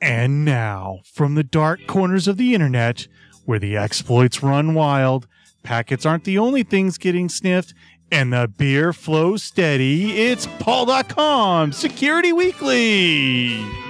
And now, from the dark corners of the internet, where the exploits run wild, packets aren't the only things getting sniffed, and the beer flows steady, it's PaulDotCom Security Weekly.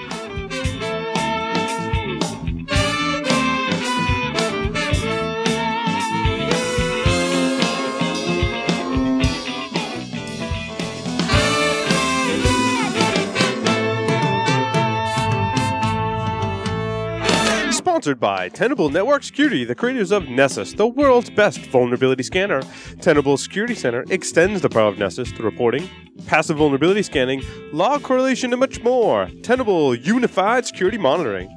Sponsored by Tenable Network Security, the creators of Nessus, the world's best vulnerability scanner. Tenable Security Center extends the power of Nessus to reporting, passive vulnerability scanning, log correlation, and much more. Tenable Unified Security Monitoring.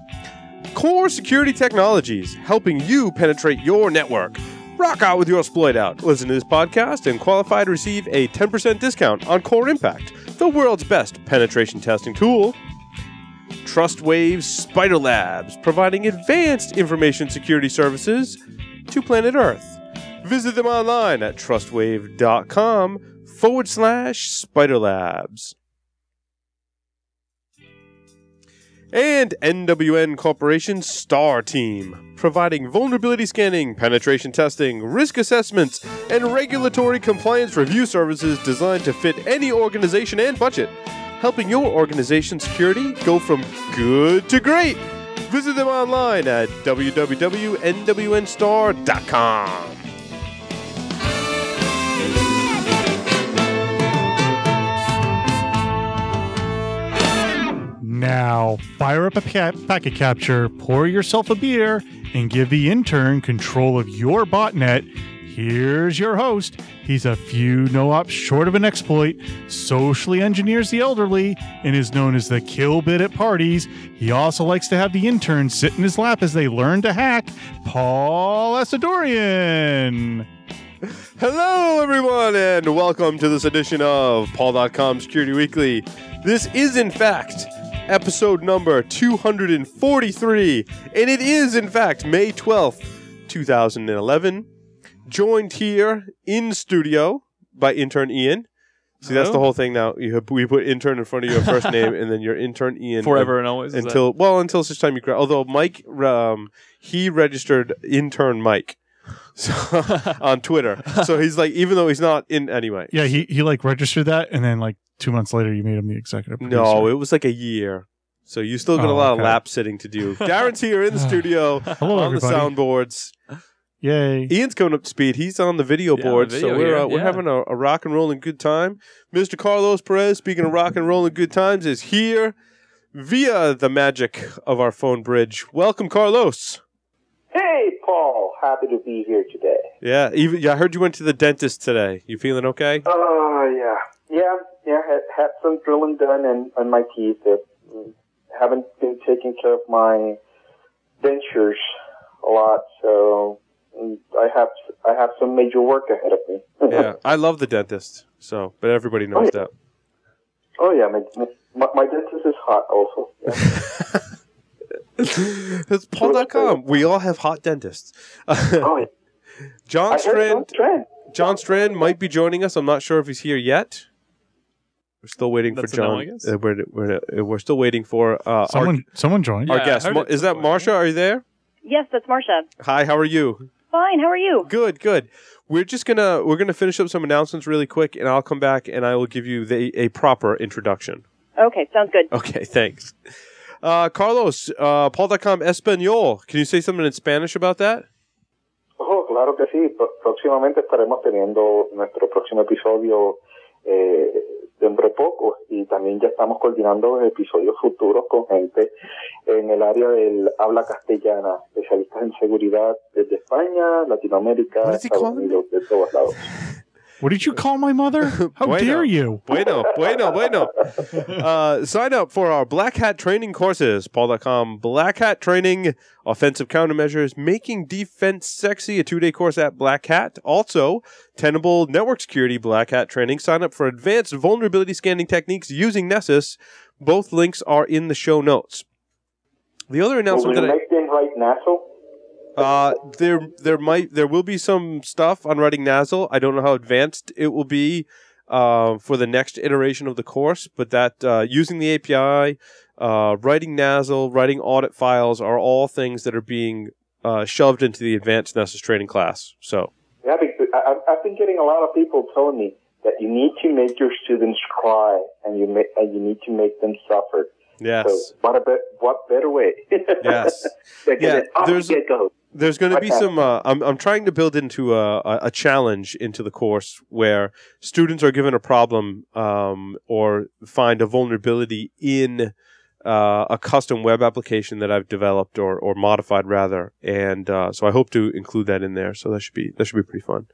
Core Security Technologies, helping you penetrate your network. Rock out with your exploit out. Listen to this podcast and qualify to receive a 10% discount on Core Impact, the world's best penetration testing tool. TrustWave Spider Labs, providing advanced information security services to planet Earth. Visit them online at trustwave.com forward slash Spider Labs. And NWN Corporation Star Team, providing vulnerability scanning, penetration testing, risk assessments, and regulatory compliance review services designed to fit any organization and budget helping your organization's security go from good to great. Visit them online at www.nWNstar.com. Now, fire up a pa- packet capture, pour yourself a beer, and give the intern control of your botnet. Here's your host. He's a few no ops short of an exploit, socially engineers the elderly, and is known as the kill bit at parties. He also likes to have the interns sit in his lap as they learn to hack. Paul Asadoorian. Hello, everyone, and welcome to this edition of PaulDotCom Security Weekly. This is, in fact, episode number 243, and it is, in fact, May 12th, 2011. Joined here in studio by intern Ian. See, that's the whole thing now. You have, we put intern in front of your first name, and then your intern Ian. forever and always. is that- until well until such time you gra- although mike um he registered intern mike so, on twitter so he's like even though he's not in anyway Yeah, he, he like registered that, and then like two months later, you made him the executive producer. no it was like a year so you still got a Oh, lot of lap sitting to do darren's here in the studio Hello, on everybody. the soundboards Yay. ian's coming up to speed he's on the video Yeah, on board the so we're, here, uh, we're yeah. having a, a rock and rolling good time mr carlos perez speaking of rock and rolling good times is here via the magic of our phone bridge welcome carlos Hey, Paul. Happy to be here today. Yeah, even yeah. I heard you went to the dentist today. You feeling okay? Oh, yeah. Yeah, yeah. Had, had some drilling done in, on my teeth. Haven't been taking care of my dentures a lot, so I have I have some major work ahead of me. yeah, I love the dentist. So, but everybody knows that. oh, yeah. My, my, my dentist is hot also. Yeah. It's PaulDotCom. We all have hot dentists. oh, yeah. John I heard Strand. John Strand might be joining us. I'm not sure if he's here yet. We're still waiting That's for a no, John. I guess. Uh, we're, we're, uh, we're still waiting for uh, Someone someone joined. our, Yeah, guest. heard Ma- it is that Marcia? Are you there? Yes, that's Marcia. Hi. How are you? Fine. How are you? Good. Good. We're just gonna we're gonna finish up some announcements really quick, and I'll come back and I will give you the, a proper introduction. Okay, sounds good. Okay, thanks. Uh, Carlos, uh, PaulDotCom Espanol. Can you say something in Spanish about that? Oh, claro que sí. Próximamente estaremos teniendo nuestro próximo episodio eh, dentro de poco y también ya estamos coordinando episodios futuros con gente en el área del habla castellana, especialistas en seguridad desde España, Latinoamérica, Estados Unidos, de todos lados. What did you call my mother? How Bueno. dare you? Bueno, bueno, bueno. Uh, sign up for our Black Hat training courses. PaulDotCom Black Hat Training, Offensive Countermeasures, Making Defense Sexy, a two day course at Black Hat. Also, Tenable Network Security Black Hat Training. Sign up for advanced vulnerability scanning techniques using Nessus. Both links are in the show notes. The other Will announcement we that I, make them right now? Uh, there, there might, there will be some stuff on writing NASL. I don't know how advanced it will be, uh, for the next iteration of the course, but that uh, using the API, uh, writing NASL, writing audit files are all things that are being uh, shoved into the advanced Nessus training class. So Yeah, I've- I've been getting a lot of people telling me that you need to make your students cry and you make, and you need to make them suffer. yes, So what a be- what better way? yes. Yeah, it off the there's-. There's going to be Okay. some. Uh, I'm I'm trying to build into a, a a challenge into the course where students are given a problem um, or find a vulnerability in uh, a custom web application that I've developed or or modified rather, and uh, so I hope to include that in there. So that should be that should be pretty fun.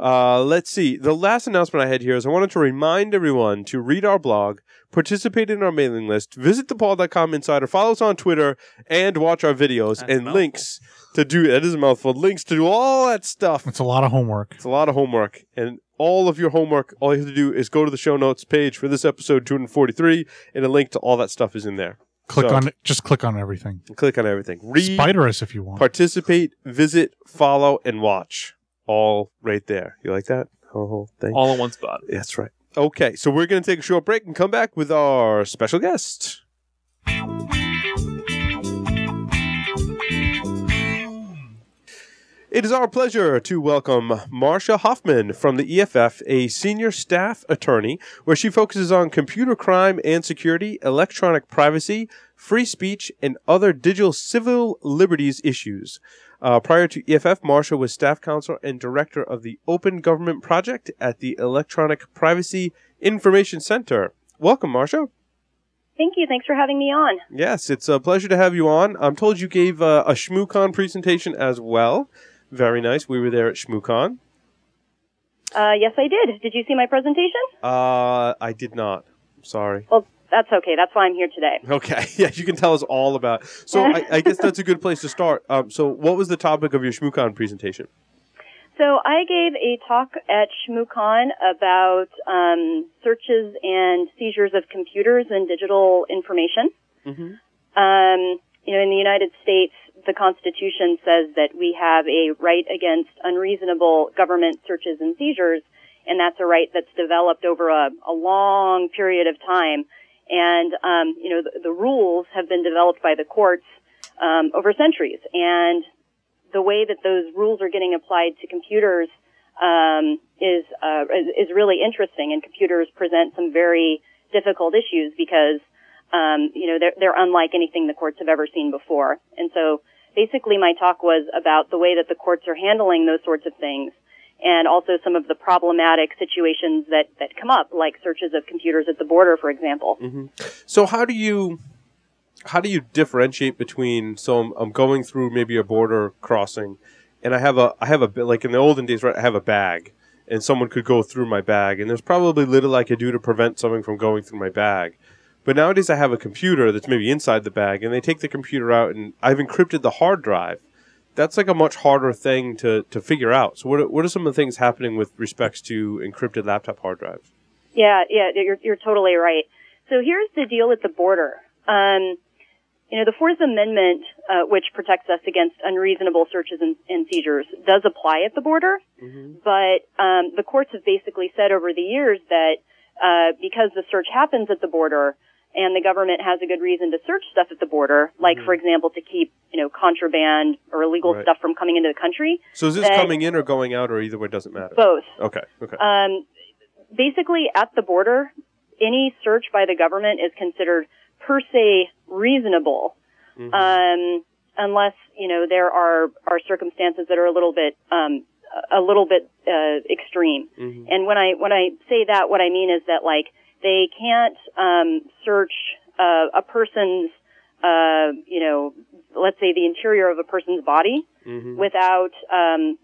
Uh, let's see. The last announcement I had here is I wanted to remind everyone to read our blog, participate in our mailing list, visit thepaul.com insider, follow us on Twitter, and watch our videos That's and mouthful. links to do that is a mouthful. Links to do all that stuff. It's a lot of homework. It's a lot of homework, and all of your homework, all you have to do is go to the show notes page for this episode 243, and a link to all that stuff is in there. Click So- on it. Just click on everything. Click on everything. Read, Spider us if you want. participate, visit, follow, and watch. All right there. You like that? The whole thing. All in one spot. That's right. Okay, so we're going to take a short break and come back with our special guest. It is our pleasure to welcome Marcia Hofmann from the EFF, a senior staff attorney, where she focuses on computer crime and security, electronic privacy, free speech, and other digital civil liberties issues. Uh, prior to EFF, Marcia was staff counsel and director of the Open Government Project at the Electronic Privacy Information Center. Welcome, Marcia. Thank you. Thanks for having me on. Yes, it's a pleasure to have you on. I'm told you gave uh, a ShmooCon presentation as well. Very nice. We were there at ShmooCon. Uh, yes, I did. Did you see my presentation? Uh, I did not. Sorry. Well, that's okay. That's why I'm here today. Okay. Yeah, you can tell us all about. So I, I guess that's a good place to start. Um, so what was the topic of your ShmooCon presentation? So I gave a talk at ShmooCon about um, searches and seizures of computers and digital information. Mhm. Um, you know, in the United States, the Constitution says that we have a right against unreasonable government searches and seizures, and that's a right that's developed over a, a long period of time. And um, you know, the, the rules have been developed by the courts um, over centuries, and the way that those rules are getting applied to computers um, is, uh, is really interesting, and computers present some very difficult issues because um, you know they're they're unlike anything the courts have ever seen before. And so basically, my talk was about the way that the courts are handling those sorts of things, and also some of the problematic situations that that come up, like searches of computers at the border, for example. Mm-hmm. So how do you how do you differentiate between so I'm, I'm going through maybe a border crossing and I have a I have a like in the olden days right I have a bag and someone could go through my bag and there's probably little I could do to prevent someone from going through my bag. But nowadays I have a computer that's maybe inside the bag and they take the computer out and I've encrypted the hard drive. That's like a much harder thing to, to figure out. So what are, what are some of the things happening with respects to encrypted laptop hard drives? Yeah, yeah, you're you're totally right. So here's the deal at the border. Um, you know, the Fourth Amendment, uh, which protects us against unreasonable searches and, and seizures, does apply at the border. But um, the courts have basically said over the years that uh, because the search happens at the border and the government has a good reason to search stuff at the border, like for example to keep you know contraband or illegal Right. stuff from coming into the country, So is this coming in or going out or either way doesn't matter? both. Okay, okay. Um, basically, at the border, any search by the government is considered per se reasonable, Mhm. um, unless you know there are are circumstances that are a little bit um, a little bit uh, extreme. Mhm. And when I when I say that, what I mean is that like they can't um, search uh, a person's uh, you know let's say the interior of a person's body Mhm. without um,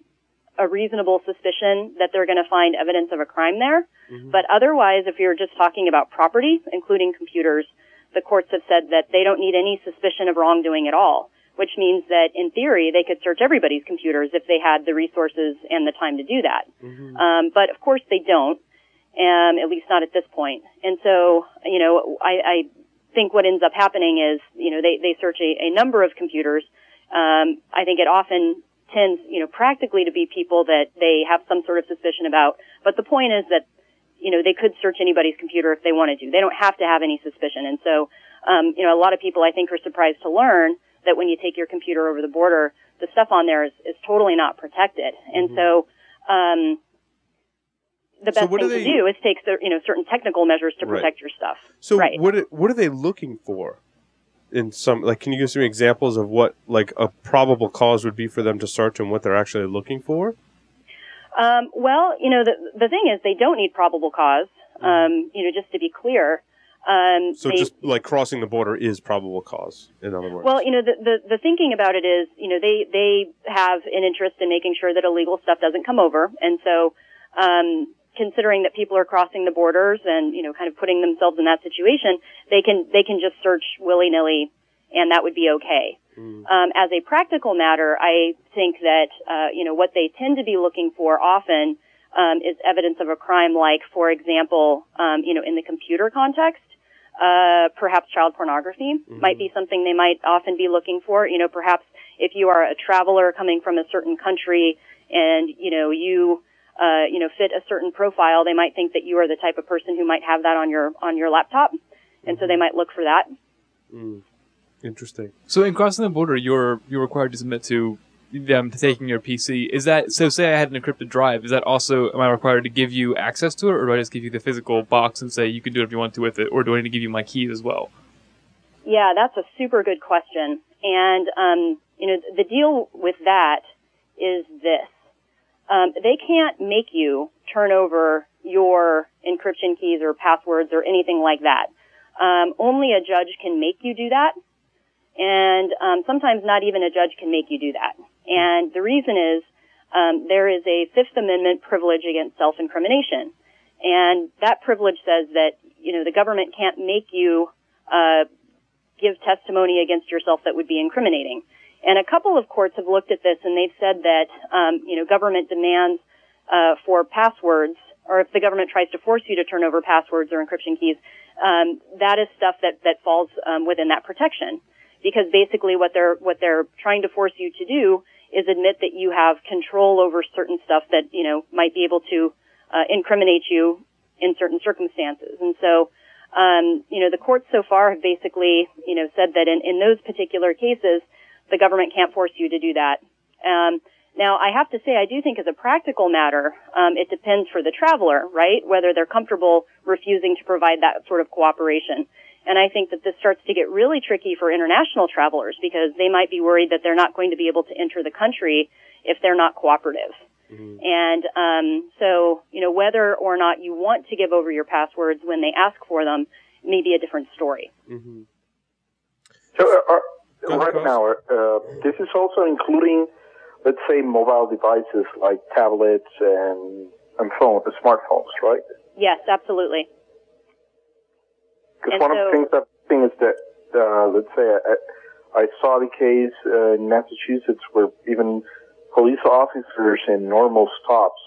a reasonable suspicion that they're going to find evidence of a crime there. Mhm. But otherwise, if you're just talking about property, including computers, the courts have said that they don't need any suspicion of wrongdoing at all, which means that in theory, they could search everybody's computers if they had the resources and the time to do that. Mhm. Um, but of course they don't, um, at least not at this point. And so, you know, I, I think what ends up happening is, you know, they, they search a, a number of computers. Um, I think it often tends, you know, practically to be people that they have some sort of suspicion about. But the point is that, you know, they could search anybody's computer if they wanted to. They don't have to have any suspicion. And so, um, you know, a lot of people I think are surprised to learn that when you take your computer over the border, the stuff on there is, is totally not protected. And Mhm. so, um, the So best what thing do they- to do is take you know, certain technical measures to Right. protect your stuff. So Right. what are- what are they looking for? In some like, can you give some examples of what like a probable cause would be for them to search and what they're actually looking for? Um, well, you know, the, the thing is they don't need probable cause. Um, you know, just to be clear. Um, Mm-hmm. So they, just like crossing the border is probable cause. In other words, Well, you know, the, the, the thinking about it is, you know, they, they have an interest in making sure that illegal stuff doesn't come over. And so, um, considering that people are crossing the borders and, you know, kind of putting themselves in that situation, they can, they can just search willy-nilly and that would be okay. Mm. Um, as a practical matter, I think that, uh, you know, what they tend to be looking for often, um, is evidence of a crime like, for example, um, you know, in the computer context, uh, perhaps child pornography might be something they might often be looking for. You know, perhaps if you are a traveler coming from a certain country and, you know, you, uh, you know, fit a certain profile, they might think that you are the type of person who might have that on your, on your laptop. And so they might look for that. Mm. Interesting. So in crossing the border, you're you're required to submit to them taking your PC. Is that so? Say I had an encrypted drive. Is that also am I required to give you access to it, or do I just give you the physical box and say you can do whatever you want to with it, or do I need to give you my keys as well? Yeah, that's a super good question. And, um, you know, the deal with that is this. Um, they can't make you turn over your encryption keys or passwords or anything like that. Um, only a judge can make you do that. And um, sometimes not even a judge can make you do that. And the reason is um, there is a Fifth Amendment privilege against self-incrimination. And that privilege says that, you know, the government can't make you uh, give testimony against yourself that would be incriminating. And a couple of courts have looked at this and they've said that, um, you know, government demands uh, for passwords, or if the government tries to force you to turn over passwords or encryption keys, um, that is stuff that that falls um, within that protection. Because basically, what they're what they're trying to force you to do is admit that you have control over certain stuff that you know might be able to uh, incriminate you in certain circumstances. And so, um, you know, the courts so far have basically, you know, said that in, in those particular cases, the government can't force you to do that. Um, now, I have to say, I do think as a practical matter, um, it depends for the traveler, right? Whether they're comfortable refusing to provide that sort of cooperation. And I think that this starts to get really tricky for international travelers because they might be worried that they're not going to be able to enter the country if they're not cooperative. And um, so, you know, whether or not you want to give over your passwords when they ask for them may be a different story. hmm So, Go ahead, right Carlos. now, uh, this is also including, let's say, mobile devices like tablets and and phone, uh, smartphones, right? Yes, absolutely. Because And one of the things that thing is that, uh, let's say, I, I saw the case uh, in Massachusetts where even police officers in normal stops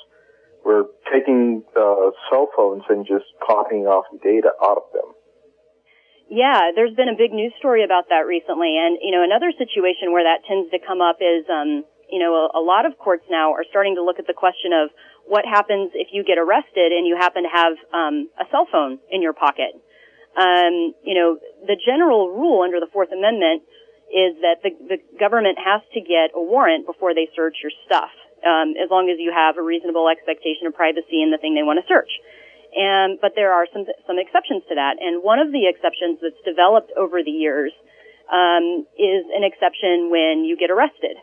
were taking uh, cell phones and just copying off data out of them. Yeah, there's been a big news story about that recently. And, you know, another situation where that tends to come up is, um, you know, a, a lot of courts now are starting to look at the question of what happens if you get arrested and you happen to have um, a cell phone in your pocket. Um, you know, the general rule under the Fourth Amendment is that the, the government has to get a warrant before they search your stuff, um, as long as you have a reasonable expectation of privacy in the thing they want to search. And, but there are some, some exceptions to that. And one of the exceptions that's developed over the years, um, is an exception when you get arrested.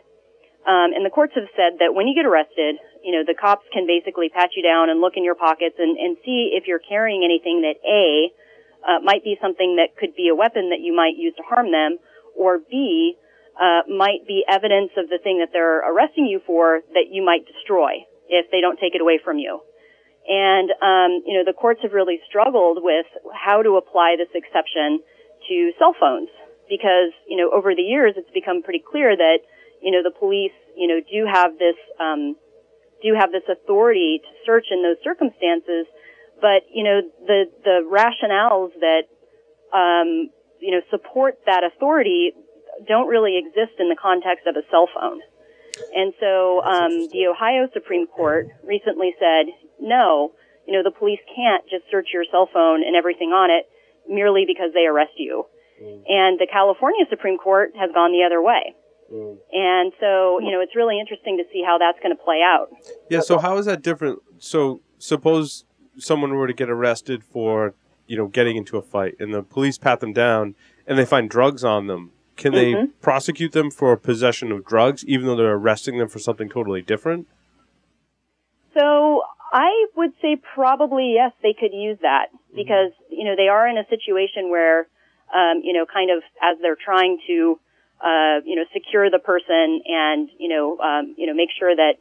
Um, and the courts have said that when you get arrested, you know, the cops can basically pat you down and look in your pockets and, and see if you're carrying anything that A, uh, might be something that could be a weapon that you might use to harm them, or B, uh, might be evidence of the thing that they're arresting you for that you might destroy if they don't take it away from you. And, um, you know, the courts have really struggled with how to apply this exception to cell phones because, you know, over the years it's become pretty clear that, you know, the police, you know, do have this, um, do have this authority to search in those circumstances, but, you know, the, the rationales that, um, you know, support that authority don't really exist in the context of a cell phone. And so, um, the Ohio Supreme Court recently said, no, you know, the police can't just search your cell phone and everything on it merely because they arrest you. And the California Supreme Court has gone the other way. Mm. And so, you know, it's really interesting to see how that's going to play out. Yeah. So how is that different? So suppose someone were to get arrested for you know getting into a fight, and the police pat them down, and they find drugs on them. Can they Mhm. prosecute them for possession of drugs, even though they're arresting them for something totally different? So I would say probably yes, they could use that because you know they are in a situation where um, you know kind of as they're trying to uh, you know secure the person and you know um, you know make sure that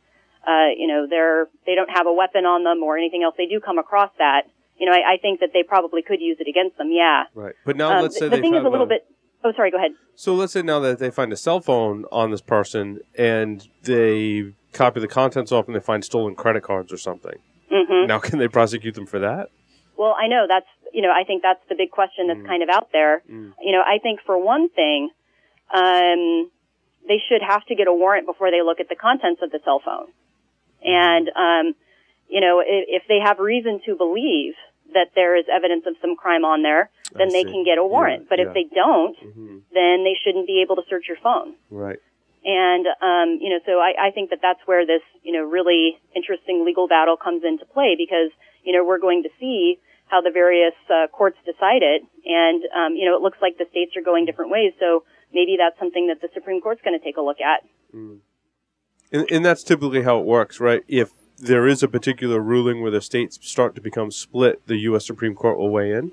uh, you know they're they don't have a weapon on them or anything else. They do come across that. You know, I, I think that they probably could use it against them. Yeah. Right. But now Um, let's say the they thing is a little bit. Oh, sorry. Go ahead. So let's say now that they find a cell phone on this person and they copy the contents off and they find stolen credit cards or something. hmm Now can they prosecute them for that? Well, I know that's, you know, I think that's the big question that's Mm. kind of out there. Mm. You know, I think for one thing, um, they should have to get a warrant before they look at the contents of the cell phone. Mm-hmm. And, um, you know, if, if they have reason to believe that there is evidence of some crime on there, then they can get a warrant. Yeah, but yeah. if they don't, hmm then they shouldn't be able to search your phone. Right. And, um, you know, so I, I think that that's where this, you know, really interesting legal battle comes into play because, you know, we're going to see how the various uh, courts decide it. And, um, you know, it looks like the states are going different ways. So maybe that's something that the Supreme Court's going to take a look at. And, and that's typically how it works, right? If there is a particular ruling where the states start to become split, the U.S. Supreme Court will weigh in.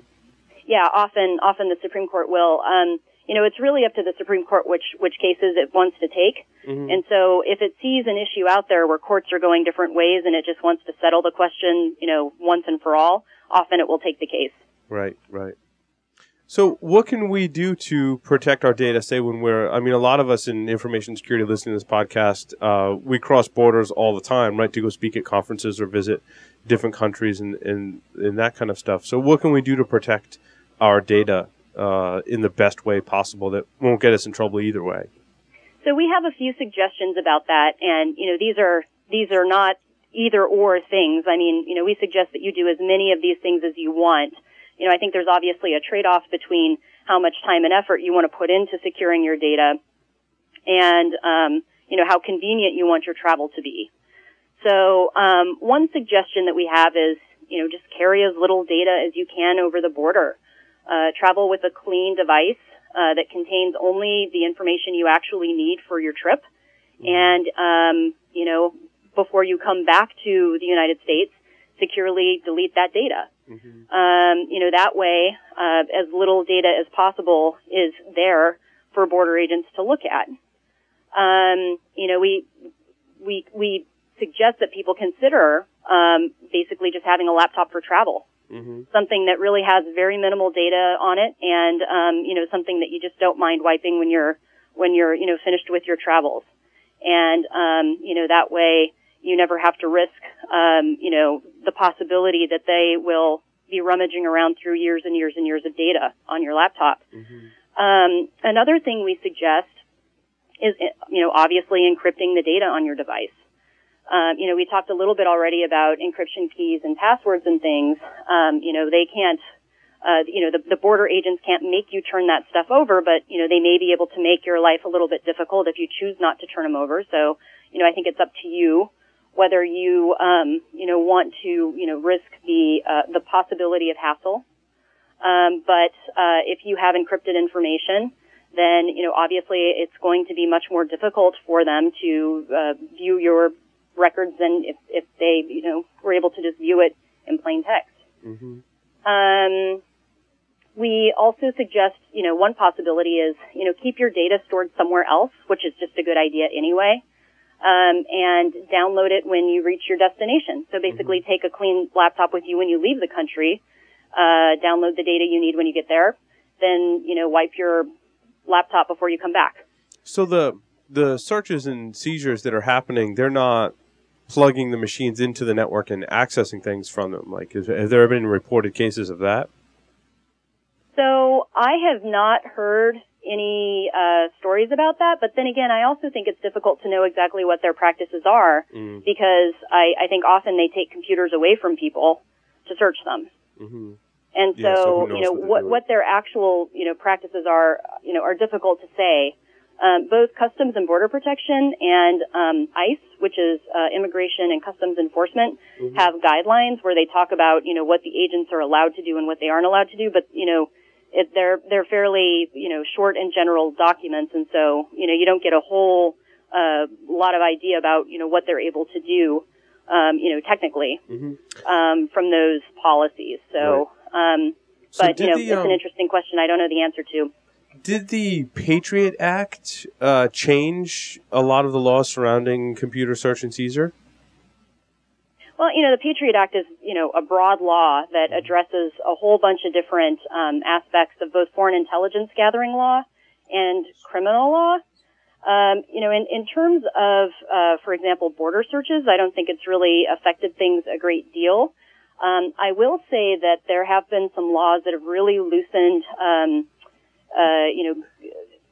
Yeah, often, often the Supreme Court will. Um, you know, it's really up to the Supreme Court which, which cases it wants to take. Mhm. And so if it sees an issue out there where courts are going different ways and it just wants to settle the question, you know, once and for all, often it will take the case. Right, right. So, what can we do to protect our data? Say, when we're, I mean, a lot of us in information security listening to this podcast, uh, we cross borders all the time, right, to go speak at conferences or visit different countries and, and, and that kind of stuff. So, what can we do to protect our data uh, in the best way possible that won't get us in trouble either way? So we have a few suggestions about that, and you know these are these are not either or things. I mean, you know, we suggest that you do as many of these things as you want. You know, I think there's obviously a trade-off between how much time and effort you want to put into securing your data, and um, you know how convenient you want your travel to be. So um, one suggestion that we have is you know just carry as little data as you can over the border. Uh, travel with a clean device uh, that contains only the information you actually need for your trip. And, um, you know, before you come back to the United States, securely delete that data. Um, you know, that way, uh, as little data as possible is there for border agents to look at. Um, you know, we, we, we suggest that people consider, um, basically just having a laptop for travel Mm-hmm. something that really has very minimal data on it and um, you know something that you just don't mind wiping when you're when you're you know finished with your travels. And um, you know that way you never have to risk um, you know the possibility that they will be rummaging around through years and years and years of data on your laptop. Um, another thing we suggest is you know obviously encrypting the data on your device um, you know, we talked a little bit already about encryption keys and passwords and things. Um, you know, they can't, uh, you know, the, the border agents can't make you turn that stuff over, but, you know, they may be able to make your life a little bit difficult if you choose not to turn them over. So, you know, I think it's up to you whether you, um, you know, want to, you know, risk the, uh, the possibility of hassle. Um, but, uh, if you have encrypted information, then, you know, obviously it's going to be much more difficult for them to, uh, view your records than if, if they, you know, were able to just view it in plain text. Mm-hmm. Um, we also suggest, you know, one possibility is, you know, keep your data stored somewhere else, which is just a good idea anyway, um, and download it when you reach your destination. So basically, take a clean laptop with you when you leave the country, uh, download the data you need when you get there, then, you know, wipe your laptop before you come back. So the the searches and seizures that are happening, they're not plugging the machines into the network and accessing things from them. Like, is, have there been reported cases of that? So I have not heard any uh, stories about that, but then again, I also think it's difficult to know exactly what their practices are Mm. because I, I think often they take computers away from people to search them. Mm-hmm. And so, Yeah, so you know, what what, what their actual, you know, practices are, you know, are difficult to say. Um, both Customs and Border Protection and um, ICE, which is uh, Immigration and Customs Enforcement, Mm-hmm. have guidelines where they talk about, you know, what the agents are allowed to do and what they aren't allowed to do. But, you know, it, they're they're fairly, you know, short and general documents, and so, you know, you don't get a whole uh, lot of idea about, you know, what they're able to do, um, you know, technically um, from those policies. So, um, So but you know, the, it's um, an interesting question. I don't know the answer to. Did the Patriot Act uh, change a lot of the laws surrounding computer search and seizure? Well, you know, the Patriot Act is, you know, a broad law that addresses a whole bunch of different um, aspects of both foreign intelligence gathering law and criminal law. Um, you know, in, in terms of, uh, for example, border searches, I don't think it's really affected things a great deal. Um, I will say that there have been some laws that have really loosened, um, uh, you know,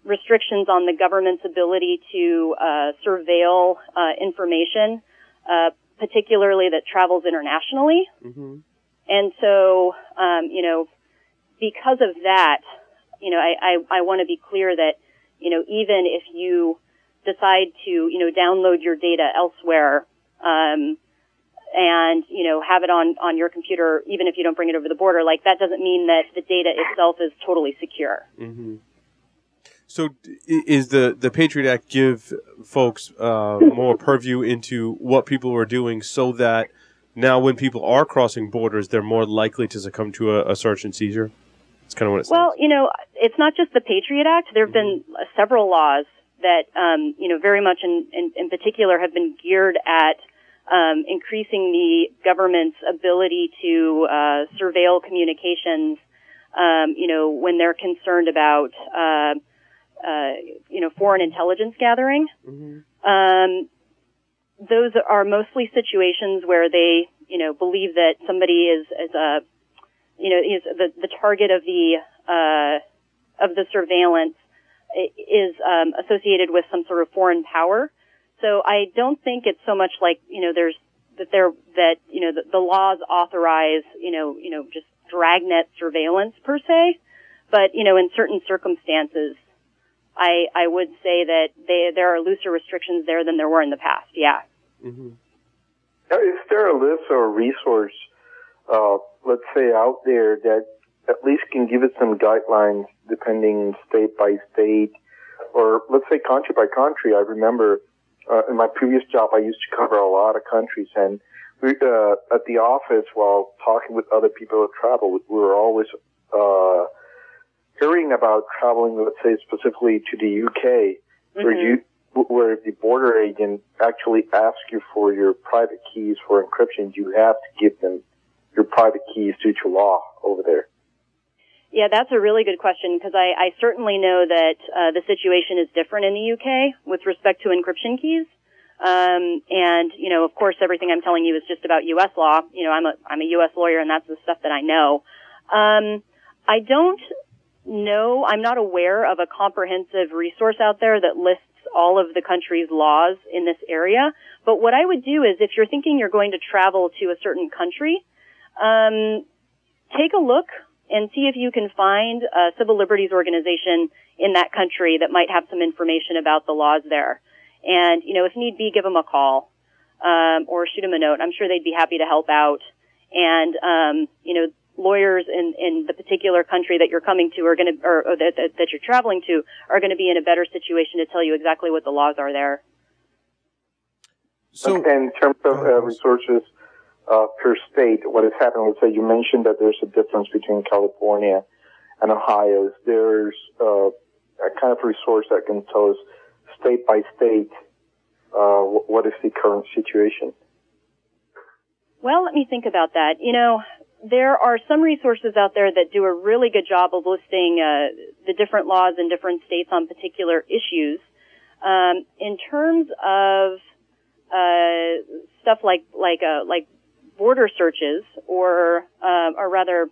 restrictions on the government's ability to uh, surveil uh, information, uh, particularly that travels internationally. Mm-hmm. And so, um, you know, because of that, you know, I, I, I want to be clear that, you know, even if you decide to, you know, download your data elsewhere, um, and, you know, have it on, on your computer, even if you don't bring it over the border, like that doesn't mean that the data itself is totally secure. Mm-hmm. So, is the the Patriot Act give folks uh, more purview into what people are doing, so that now when people are crossing borders, they're more likely to succumb to a, a search and seizure? That's kind of what it says. Well, you know, it's not just the Patriot Act. There have been uh, several laws that, um, you know, very much in, in, in particular have been geared at um, increasing the government's ability to uh, surveil communications, um, you know, when they're concerned about, uh, uh, you know, foreign intelligence gathering. Um, those are mostly situations where they, you know, believe that somebody is, is a, you know, is the, the target of the, uh, of the surveillance i- is, um, associated with some sort of foreign power. So I don't think it's so much like, you know, there's, that there, that, you know, the, the laws authorize, you know, you know, just dragnet surveillance per se. But, you know, in certain circumstances, I, I would say that they, there are looser restrictions there than there were in the past. Yeah. Now, Is there a list or a resource, uh, let's say out there that at least can give us some guidelines depending state by state or let's say country by country? I remember, uh, in my previous job, I used to cover a lot of countries and we, uh, at the office while talking with other people who travel, we we were always, uh, hearing about traveling, let's say specifically to the UK, where Mhm. you where the border agent actually asks you for your private keys for encryption, you have to give them your private keys due to law over there. Yeah, that's a really good question because I, I certainly know that uh, the situation is different in the UK with respect to encryption keys. Um, and you know, of course, everything I'm telling you is just about U.S. law. You know, I'm a I'm a U.S. lawyer, and that's the stuff that I know. Um, I don't know. I'm not aware of a comprehensive resource out there that lists all of the country's laws in this area. But what I would do is, if you're thinking you're going to travel to a certain country, um, take a look and see if you can find a civil liberties organization in that country that might have some information about the laws there. And, you know, if need be, give them a call, um, or shoot them a note. I'm sure they'd be happy to help out. And, um, you know, lawyers in, in the particular country that you're coming to are going to, or, or that, that, that you're traveling to are going to be in a better situation to tell you exactly what the laws are there. So, and in terms of uh, resources uh, per state, what is happening? Let's say you mentioned that there's a difference between California and Ohio. There's uh, a kind of resource that can tell us state by state uh, what is the current situation. Well, let me think about that. You know, there are some resources out there that do a really good job of listing uh, the different laws in different states on particular issues. Um, in terms of uh, stuff like like uh, like border searches, or uh, or rather,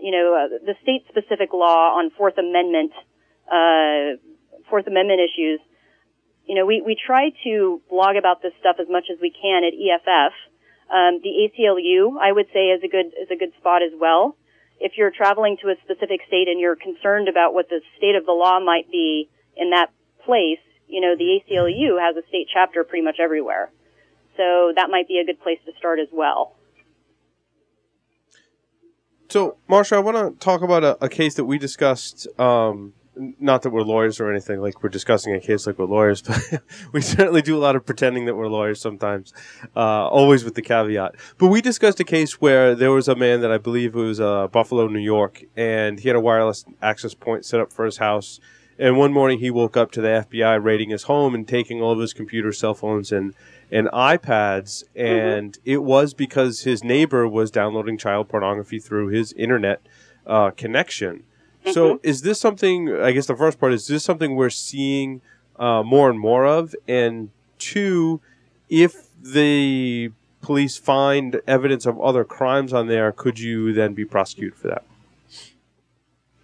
you know, uh, the state-specific law on Fourth Amendment uh, Fourth Amendment issues. You know, we we try to blog about this stuff as much as we can at EFF. Um, the ACLU, I would say, is a good is a good spot as well. if you're traveling to a specific state and you're concerned about what the state of the law might be in that place, you know, the ACLU has a state chapter pretty much everywhere. So that might be a good place to start as well. So, Marcia, I want to talk about a, a case that we discussed. Um, not that we're lawyers or anything, like we're discussing a case like we're lawyers, but we certainly do a lot of pretending that we're lawyers sometimes, uh, always with the caveat. But we discussed a case where there was a man that I believe was uh, Buffalo, New York, and he had a wireless access point set up for his house. And one morning he woke up to the FBI raiding his home and taking all of his computers, cell phones, and and iPads, and mm-hmm. it was because his neighbor was downloading child pornography through his internet uh, connection. Mm-hmm. So, is this something? I guess the first part is: is this something we're seeing uh, more and more of? And two, if the police find evidence of other crimes on there, could you then be prosecuted for that?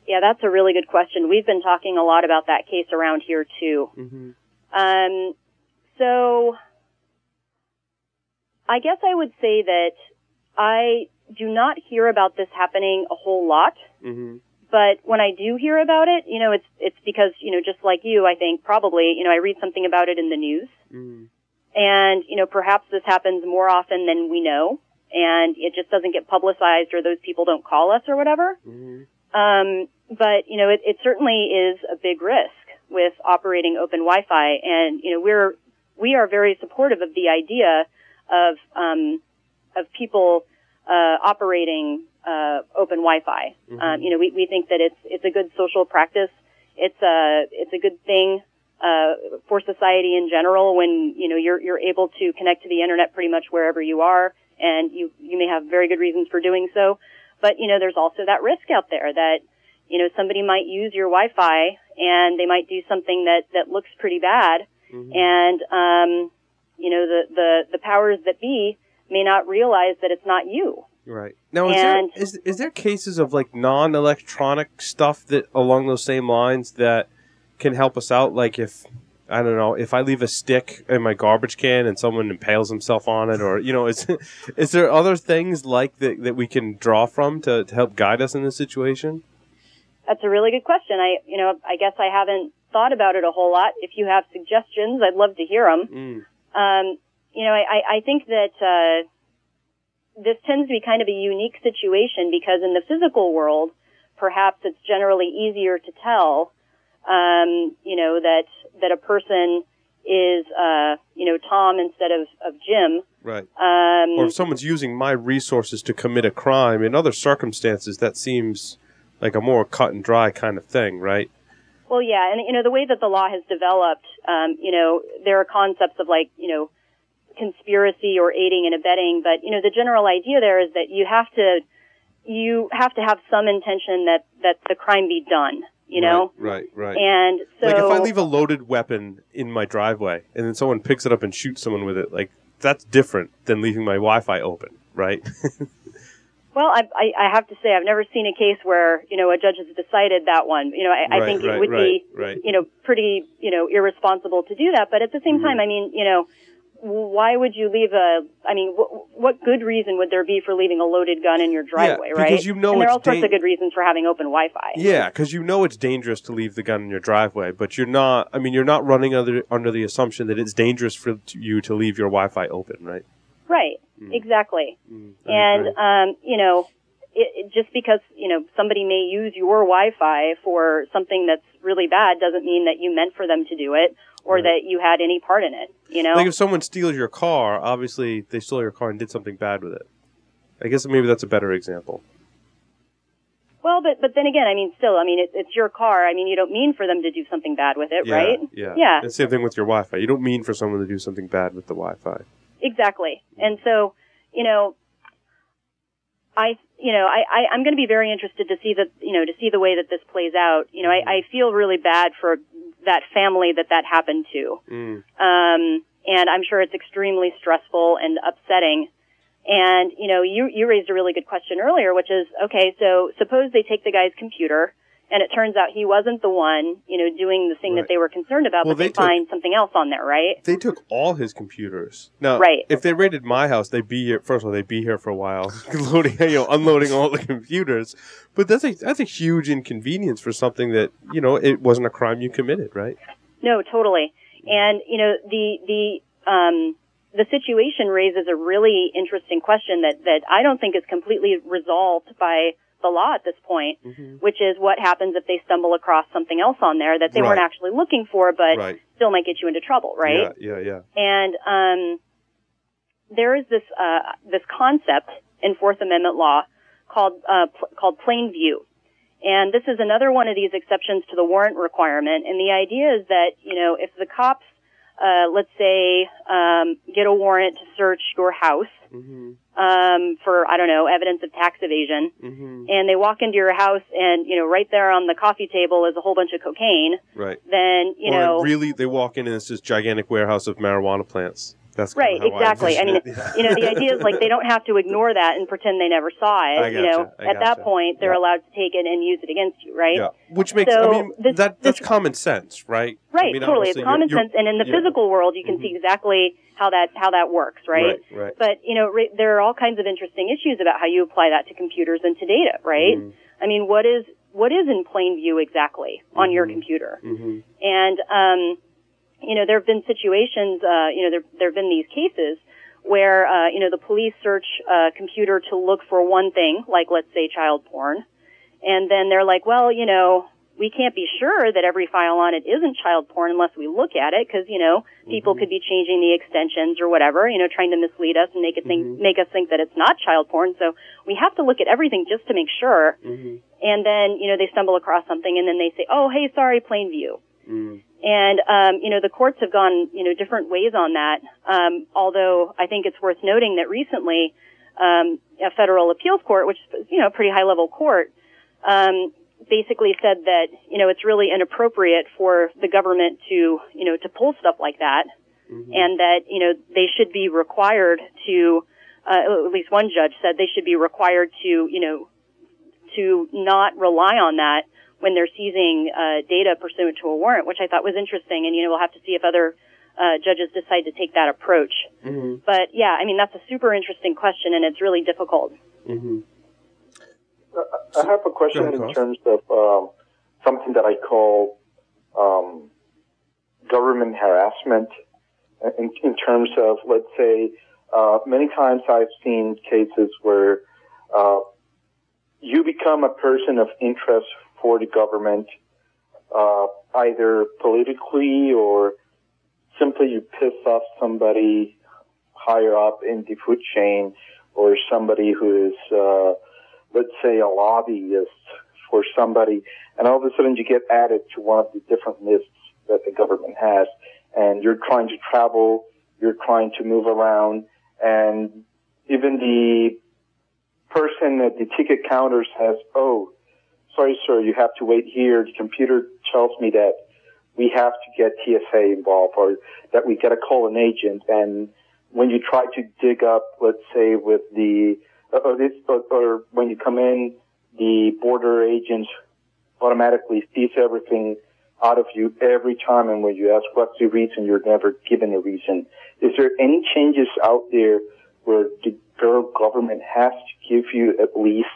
Yeah, that's a really good question. We've been talking a lot about that case around here too. Mm-hmm. Um, so I guess I would say that I do not hear about this happening a whole lot. Mm-hmm. But when I do hear about it, you know, it's it's because you know, just like you, I think probably, you know, I read something about it in the news, mm-hmm. and you know, perhaps this happens more often than we know, and it just doesn't get publicized, or those people don't call us, or whatever. Mm-hmm. Um, but you know, it, it certainly is a big risk with operating open Wi-Fi, and you know, we're we are very supportive of the idea of um, of people uh, operating uh, open Wi-Fi. Mm-hmm. Um, you know, we, we think that it's it's a good social practice. It's a it's a good thing uh, for society in general when you know you're you're able to connect to the internet pretty much wherever you are, and you you may have very good reasons for doing so. But you know, there's also that risk out there that you know somebody might use your Wi-Fi and they might do something that that looks pretty bad, mm-hmm. and um, you know, the, the, the powers that be may not realize that it's not you. Right. Now, is, and, there, is, is there cases of like non electronic stuff that along those same lines that can help us out? Like if, I don't know, if I leave a stick in my garbage can and someone impales himself on it, or, you know, is, is there other things like that that we can draw from to, to help guide us in this situation? That's a really good question. I, you know, I guess I haven't thought about it a whole lot. If you have suggestions, I'd love to hear them. Mm. Um, you know, I, I think that uh, this tends to be kind of a unique situation because in the physical world, perhaps it's generally easier to tell, um, you know, that that a person is, uh, you know, Tom instead of, of Jim. Right. Um, or if someone's using my resources to commit a crime, in other circumstances, that seems like a more cut and dry kind of thing, right? Well, yeah, and you know the way that the law has developed, um, you know, there are concepts of like, you know, conspiracy or aiding and abetting, but you know, the general idea there is that you have to, you have to have some intention that that the crime be done. You know, right, right, right. And so, like if I leave a loaded weapon in my driveway and then someone picks it up and shoots someone with it, like that's different than leaving my Wi-Fi open, right? Well, I, I, I have to say I've never seen a case where you know a judge has decided that one. You know, I, right, I think right, it would right, be you know pretty you know irresponsible to do that. But at the same mm-hmm. time, I mean, you know, why would you leave a? I mean, wh- what good reason would there be for leaving a loaded gun in your driveway, yeah, right? Because you know and there are all da- sorts of good reasons for having open Wi-Fi. Yeah, because you know it's dangerous to leave the gun in your driveway, but you're not. I mean, you're not running under under the assumption that it's dangerous for you to leave your Wi-Fi open, right? Right. Mm. Exactly. Mm, and um, you know, it, it, just because you know somebody may use your Wi-Fi for something that's really bad doesn't mean that you meant for them to do it or right. that you had any part in it. You know, like if someone steals your car, obviously they stole your car and did something bad with it. I guess maybe that's a better example. Well, but but then again, I mean, still, I mean, it, it's your car. I mean, you don't mean for them to do something bad with it, yeah, right? Yeah. Yeah. And same thing with your Wi-Fi. You don't mean for someone to do something bad with the Wi-Fi. Exactly. And so, you know, I, you know, I, I I'm going to be very interested to see the, you know, to see the way that this plays out. You know, I, I feel really bad for that family that that happened to. Mm. Um, and I'm sure it's extremely stressful and upsetting. And, you know, you, you raised a really good question earlier, which is, okay, so suppose they take the guy's computer and it turns out he wasn't the one, you know, doing the thing Right. that they were concerned about, Well, but they, they took- find something else on there, right? They took all his computers. Now, Right. if they raided my house, they'd be here. First of all, they'd be here for a while, loading, you know, unloading all the computers. But that's a that's a huge inconvenience for something that you know it wasn't a crime you committed, right? No, totally. And you know, the the um, the situation raises a really interesting question that that I don't think is completely resolved by the law at this point, Mhm. which is what happens if they stumble across something else on there that they weren't actually looking for, but right. still might get you into trouble, right? Yeah. Yeah. Yeah. And um, there is this uh, this concept in Fourth Amendment law called uh, pl- called plain view, and this is another one of these exceptions to the warrant requirement. And the idea is that you know if the cops, uh, let's say, um, get a warrant to search your house hmm um, for I don't know evidence of tax evasion, hmm and they walk into your house and you know right there on the coffee table is a whole bunch of cocaine, Right. then you or know really, they walk in and it's this gigantic warehouse of marijuana plants. That's Right, exactly. I mean, envision you know, the idea is like they don't have to ignore that and pretend they never saw it. I you know, I at that gotcha. point, they're Yeah. allowed to take it and use it against you, right? Yeah, which makes So I mean this- that that's this- common sense, right? Right, I mean, totally. It's common you're- sense, and in the yeah. Mm-hmm. physical world, you can see exactly how that how that works, right? Right. Right. But you know, ra- there are all kinds of interesting issues about how you apply that to computers and to data, right? Mhm. I mean, what is what is in plain view exactly on your Mhm. computer? Mhm. And um, you know, there have been situations, uh, you know, there there have been these cases where uh, you know the police search a computer to look for one thing, like let's say child porn, and then they're like, well, you know, we can't be sure that every file on it isn't child porn unless we look at it, because you know people Mhm. could be changing the extensions or whatever, you know, trying to mislead us and make it think Mhm. make us think that it's not child porn. So we have to look at everything just to make sure. Mhm. And then you know they stumble across something, and then they say, oh, hey, sorry, plain view. Mhm. And um, you know the courts have gone you know different ways on that. Um, although I think it's worth noting that recently um, a federal appeals court, which is you know a pretty high level court, um, basically said that you know it's really inappropriate for the government to you know to pull stuff like that, Mhm. and that you know they should be required to. Uh, at least one judge said they should be required to you know to not rely on that when they're seizing uh, data pursuant to a warrant, which I thought was interesting. And you know, we'll have to see if other uh, judges decide to take that approach. Mhm. But yeah, I mean, that's a super interesting question, and it's really difficult. Mhm. I have a question ahead, in terms of um, something that I call um, government harassment. uh, In, in terms of, let's say, uh, many times I've seen cases where uh, you become a person of interest for the government, uh, either politically or simply you piss off somebody higher up in the food chain or somebody who is uh, let's say a lobbyist for somebody, and all of a sudden you get added to one of the different lists that the government has, and you're trying to travel, you're trying to move around, and even the person at the ticket counter says, "Oh, sorry, sir, you have to wait here. The computer tells me that we have to get TSA involved, or that we got to call an agent." And when you try to dig up, let's say, with the or, this, or, or when you come in, the border agent automatically sees everything out of you every time, and when you ask what's the reason, you're never given a reason. Is there any changes out there where the federal government has to give you at least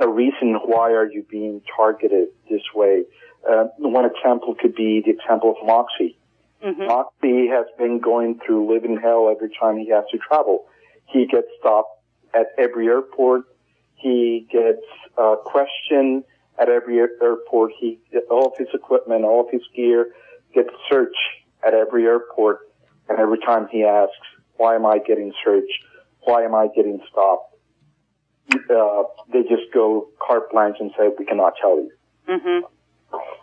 a reason why are you being targeted this way? Uh, one example could be the example of Moxie. hmm Moxie has been going through living hell every time he has to travel. He gets stopped at every airport. He gets uh, questioned at every airport. He all of his equipment, all of his gear gets searched at every airport. And every time he asks, "Why am I getting searched? Why am I getting stopped?" Uh, they just go carte blanche and say, "We cannot tell you." hmm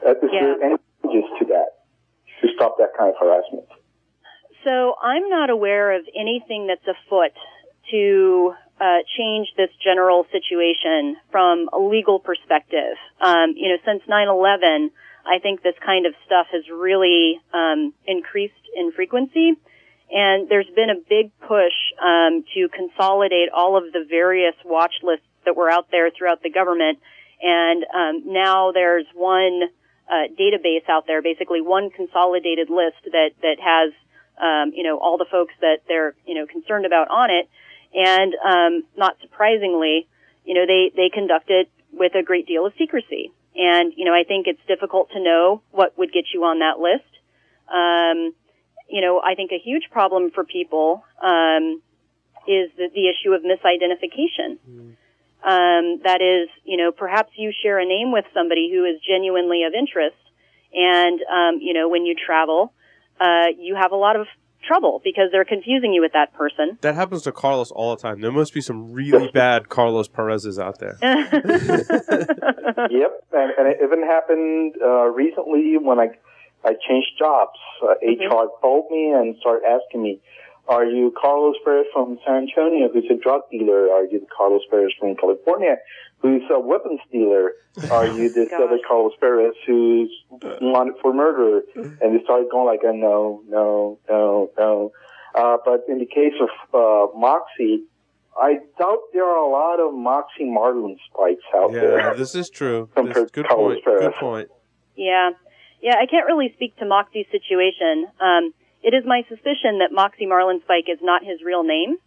Uh, is there any changes to that to stop that kind of harassment? So I'm not aware of anything that's afoot to uh, change this general situation from a legal perspective. Um, you know, since 9/11, I think this kind of stuff has really um, increased in frequency, and there's been a big push um, to consolidate all of the various watch lists that were out there throughout the government And um, now there's one uh, database out there, basically one consolidated list that that has um, you know all the folks that they're you know concerned about on it. And um, not surprisingly, you know they they conduct it with a great deal of secrecy. And you know I think it's difficult to know what would get you on that list. Um, you know I think a huge problem for people um, is the, the issue of misidentification. Um, that is, you know, perhaps you share a name with somebody who is genuinely of interest, and um, you know, when you travel, uh, you have a lot of trouble because they're confusing you with that person. That happens to Carlos all the time. There must be some really bad Carlos Perez's out there. Yep, and, and it even happened uh, recently when I I changed jobs. Uh, HR called me and started asking me, "Are you Carlos Perez from San Antonio, who's a drug dealer? Are you Carlos Perez from California, who's a weapons dealer? Are you this Gosh. other Carlos Perez who's wanted for murder?" And they started going like, uh, "No, no, no, no." Uh, but in the case of uh, Moxie, I doubt there are a lot of Moxie Marlin spikes out Yeah, there. this is true. Compared This- to good Carlos point. Perez. Good point. Yeah. Yeah, I can't really speak to Moxie's situation. Um, it is my suspicion that Moxie Marlinspike is not his real name.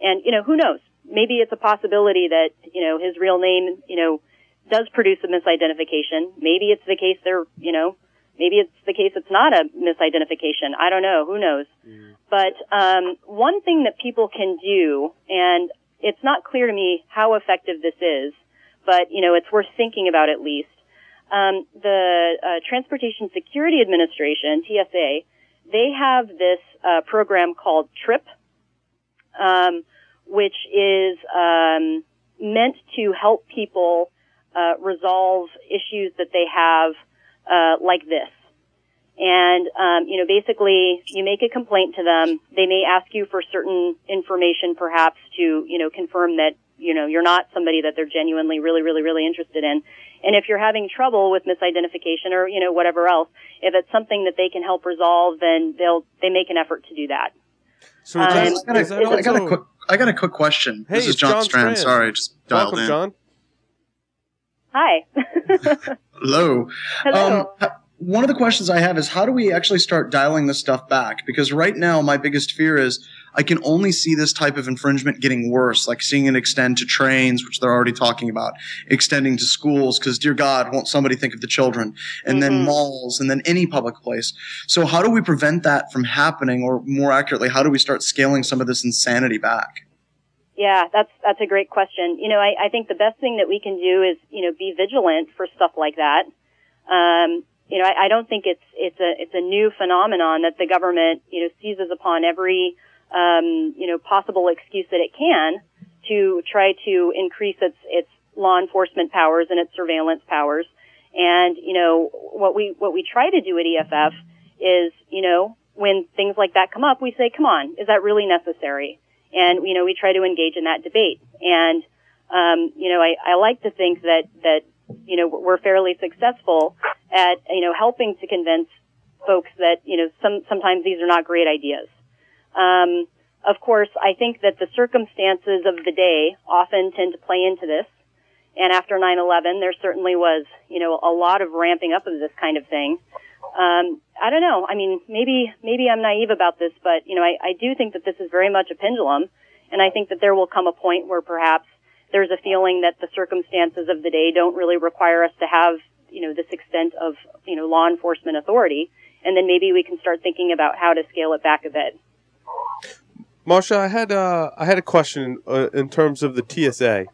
And, you know, who knows? Maybe it's a possibility that, you know, his real name, you know, does produce a misidentification. Maybe it's the case there, you know, maybe it's the case it's not a misidentification. I don't know. Who knows? But um, one thing that people can do, and it's not clear to me how effective this is, but, you know, it's worth thinking about at least um, the uh, Transportation Security Administration (TSA) they have this uh, program called TRIP, um, which is um, meant to help people uh, resolve issues that they have uh, like this. And um, you know, basically, you make a complaint to them. They may ask you for certain information, perhaps to you know confirm that you know you're not somebody that they're genuinely really, really, really interested in. And if you're having trouble with misidentification or you know whatever else, if it's something that they can help resolve, then they'll they make an effort to do that. So Um, is I that, got, is that a, I got a also- quick. I got a quick question. Hey, this is John, John Strand. Strand. Sorry, just dialed Welcome, in. John. Hi. Hello. Hello. Um, one of the questions I have is how do we actually start dialing this stuff back? Because right now, my biggest fear is I can only see this type of infringement getting worse, like seeing it extend to trains, which they're already talking about, extending to schools, because dear God, won't somebody think of the children, and then Mhm. malls, and then any public place. So, how do we prevent that from happening, or more accurately, how do we start scaling some of this insanity back? Yeah, that's that's a great question. You know, I, I think the best thing that we can do is you know be vigilant for stuff like that. Um, you know, I, I don't think it's it's a it's a new phenomenon that the government you know seizes upon every um, you know possible excuse that it can to try to increase its its law enforcement powers and its surveillance powers. And you know what we what we try to do at EFF is you know when things like that come up, we say, come on, is that really necessary? and you know we try to engage in that debate and um, you know I, I like to think that that you know we're fairly successful at you know helping to convince folks that you know some sometimes these are not great ideas um, of course I think that the circumstances of the day often tend to play into this and after 9/11 there certainly was you know a lot of ramping up of this kind of thing um, I don't know. I mean, maybe maybe I'm naive about this, but you know, I, I do think that this is very much a pendulum, and I think that there will come a point where perhaps there's a feeling that the circumstances of the day don't really require us to have you know this extent of you know law enforcement authority, and then maybe we can start thinking about how to scale it back a bit. Marcia, I had uh, I had a question uh, in terms of the TSA,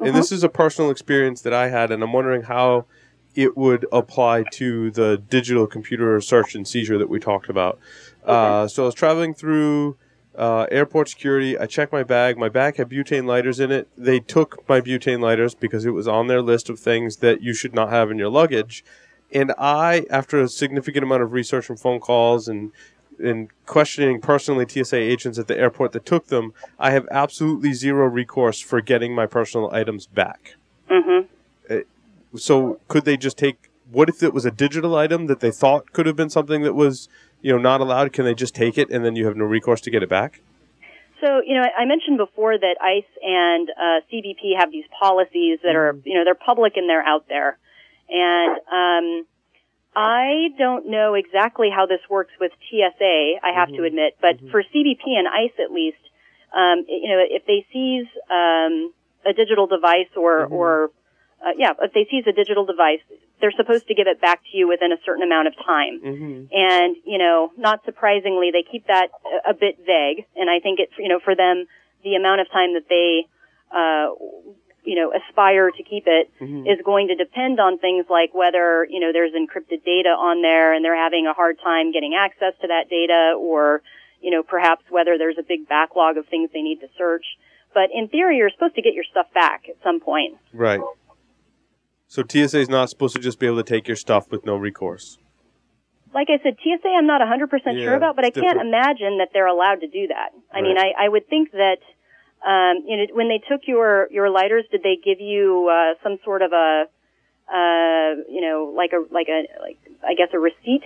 and this is a personal experience that I had, and I'm wondering how it would apply to the digital computer search and seizure that we talked about. Uh, so I was traveling through uh, airport security. I checked my bag. My bag had butane lighters in it. They took my butane lighters because it was on their list of things that you should not have in your luggage. And I, after a significant amount of research and phone calls and and questioning personally TSA agents at the airport that took them, I have absolutely zero recourse for getting my personal items back. hmm So could they just take? What if it was a digital item that they thought could have been something that was, you know, not allowed? Can they just take it and then you have no recourse to get it back? So, you know, I I mentioned before that ICE and uh, CBP have these policies that are, you know, they're public and they're out there. And um, I don't know exactly how this works with TSA, I have to admit, but for CBP and ICE at least, um, you know, if they seize um, a digital device or, or uh, yeah, if they seize a digital device, they're supposed to give it back to you within a certain amount of time. Mm-hmm. And, you know, not surprisingly, they keep that a, a bit vague. And I think it's, you know, for them, the amount of time that they, uh, you know, aspire to keep it mm-hmm. is going to depend on things like whether, you know, there's encrypted data on there and they're having a hard time getting access to that data or, you know, perhaps whether there's a big backlog of things they need to search. But in theory, you're supposed to get your stuff back at some point. Right. So TSA is not supposed to just be able to take your stuff with no recourse. like I said, TSA I'm not 100% Yeah, sure about, but I it's can't imagine that they're allowed to do that. I mean, I, I would think that, um, you know, when they took your, your lighters, did they give you, uh, some sort of a, uh, you know, like a, like a, like, I guess a receipt?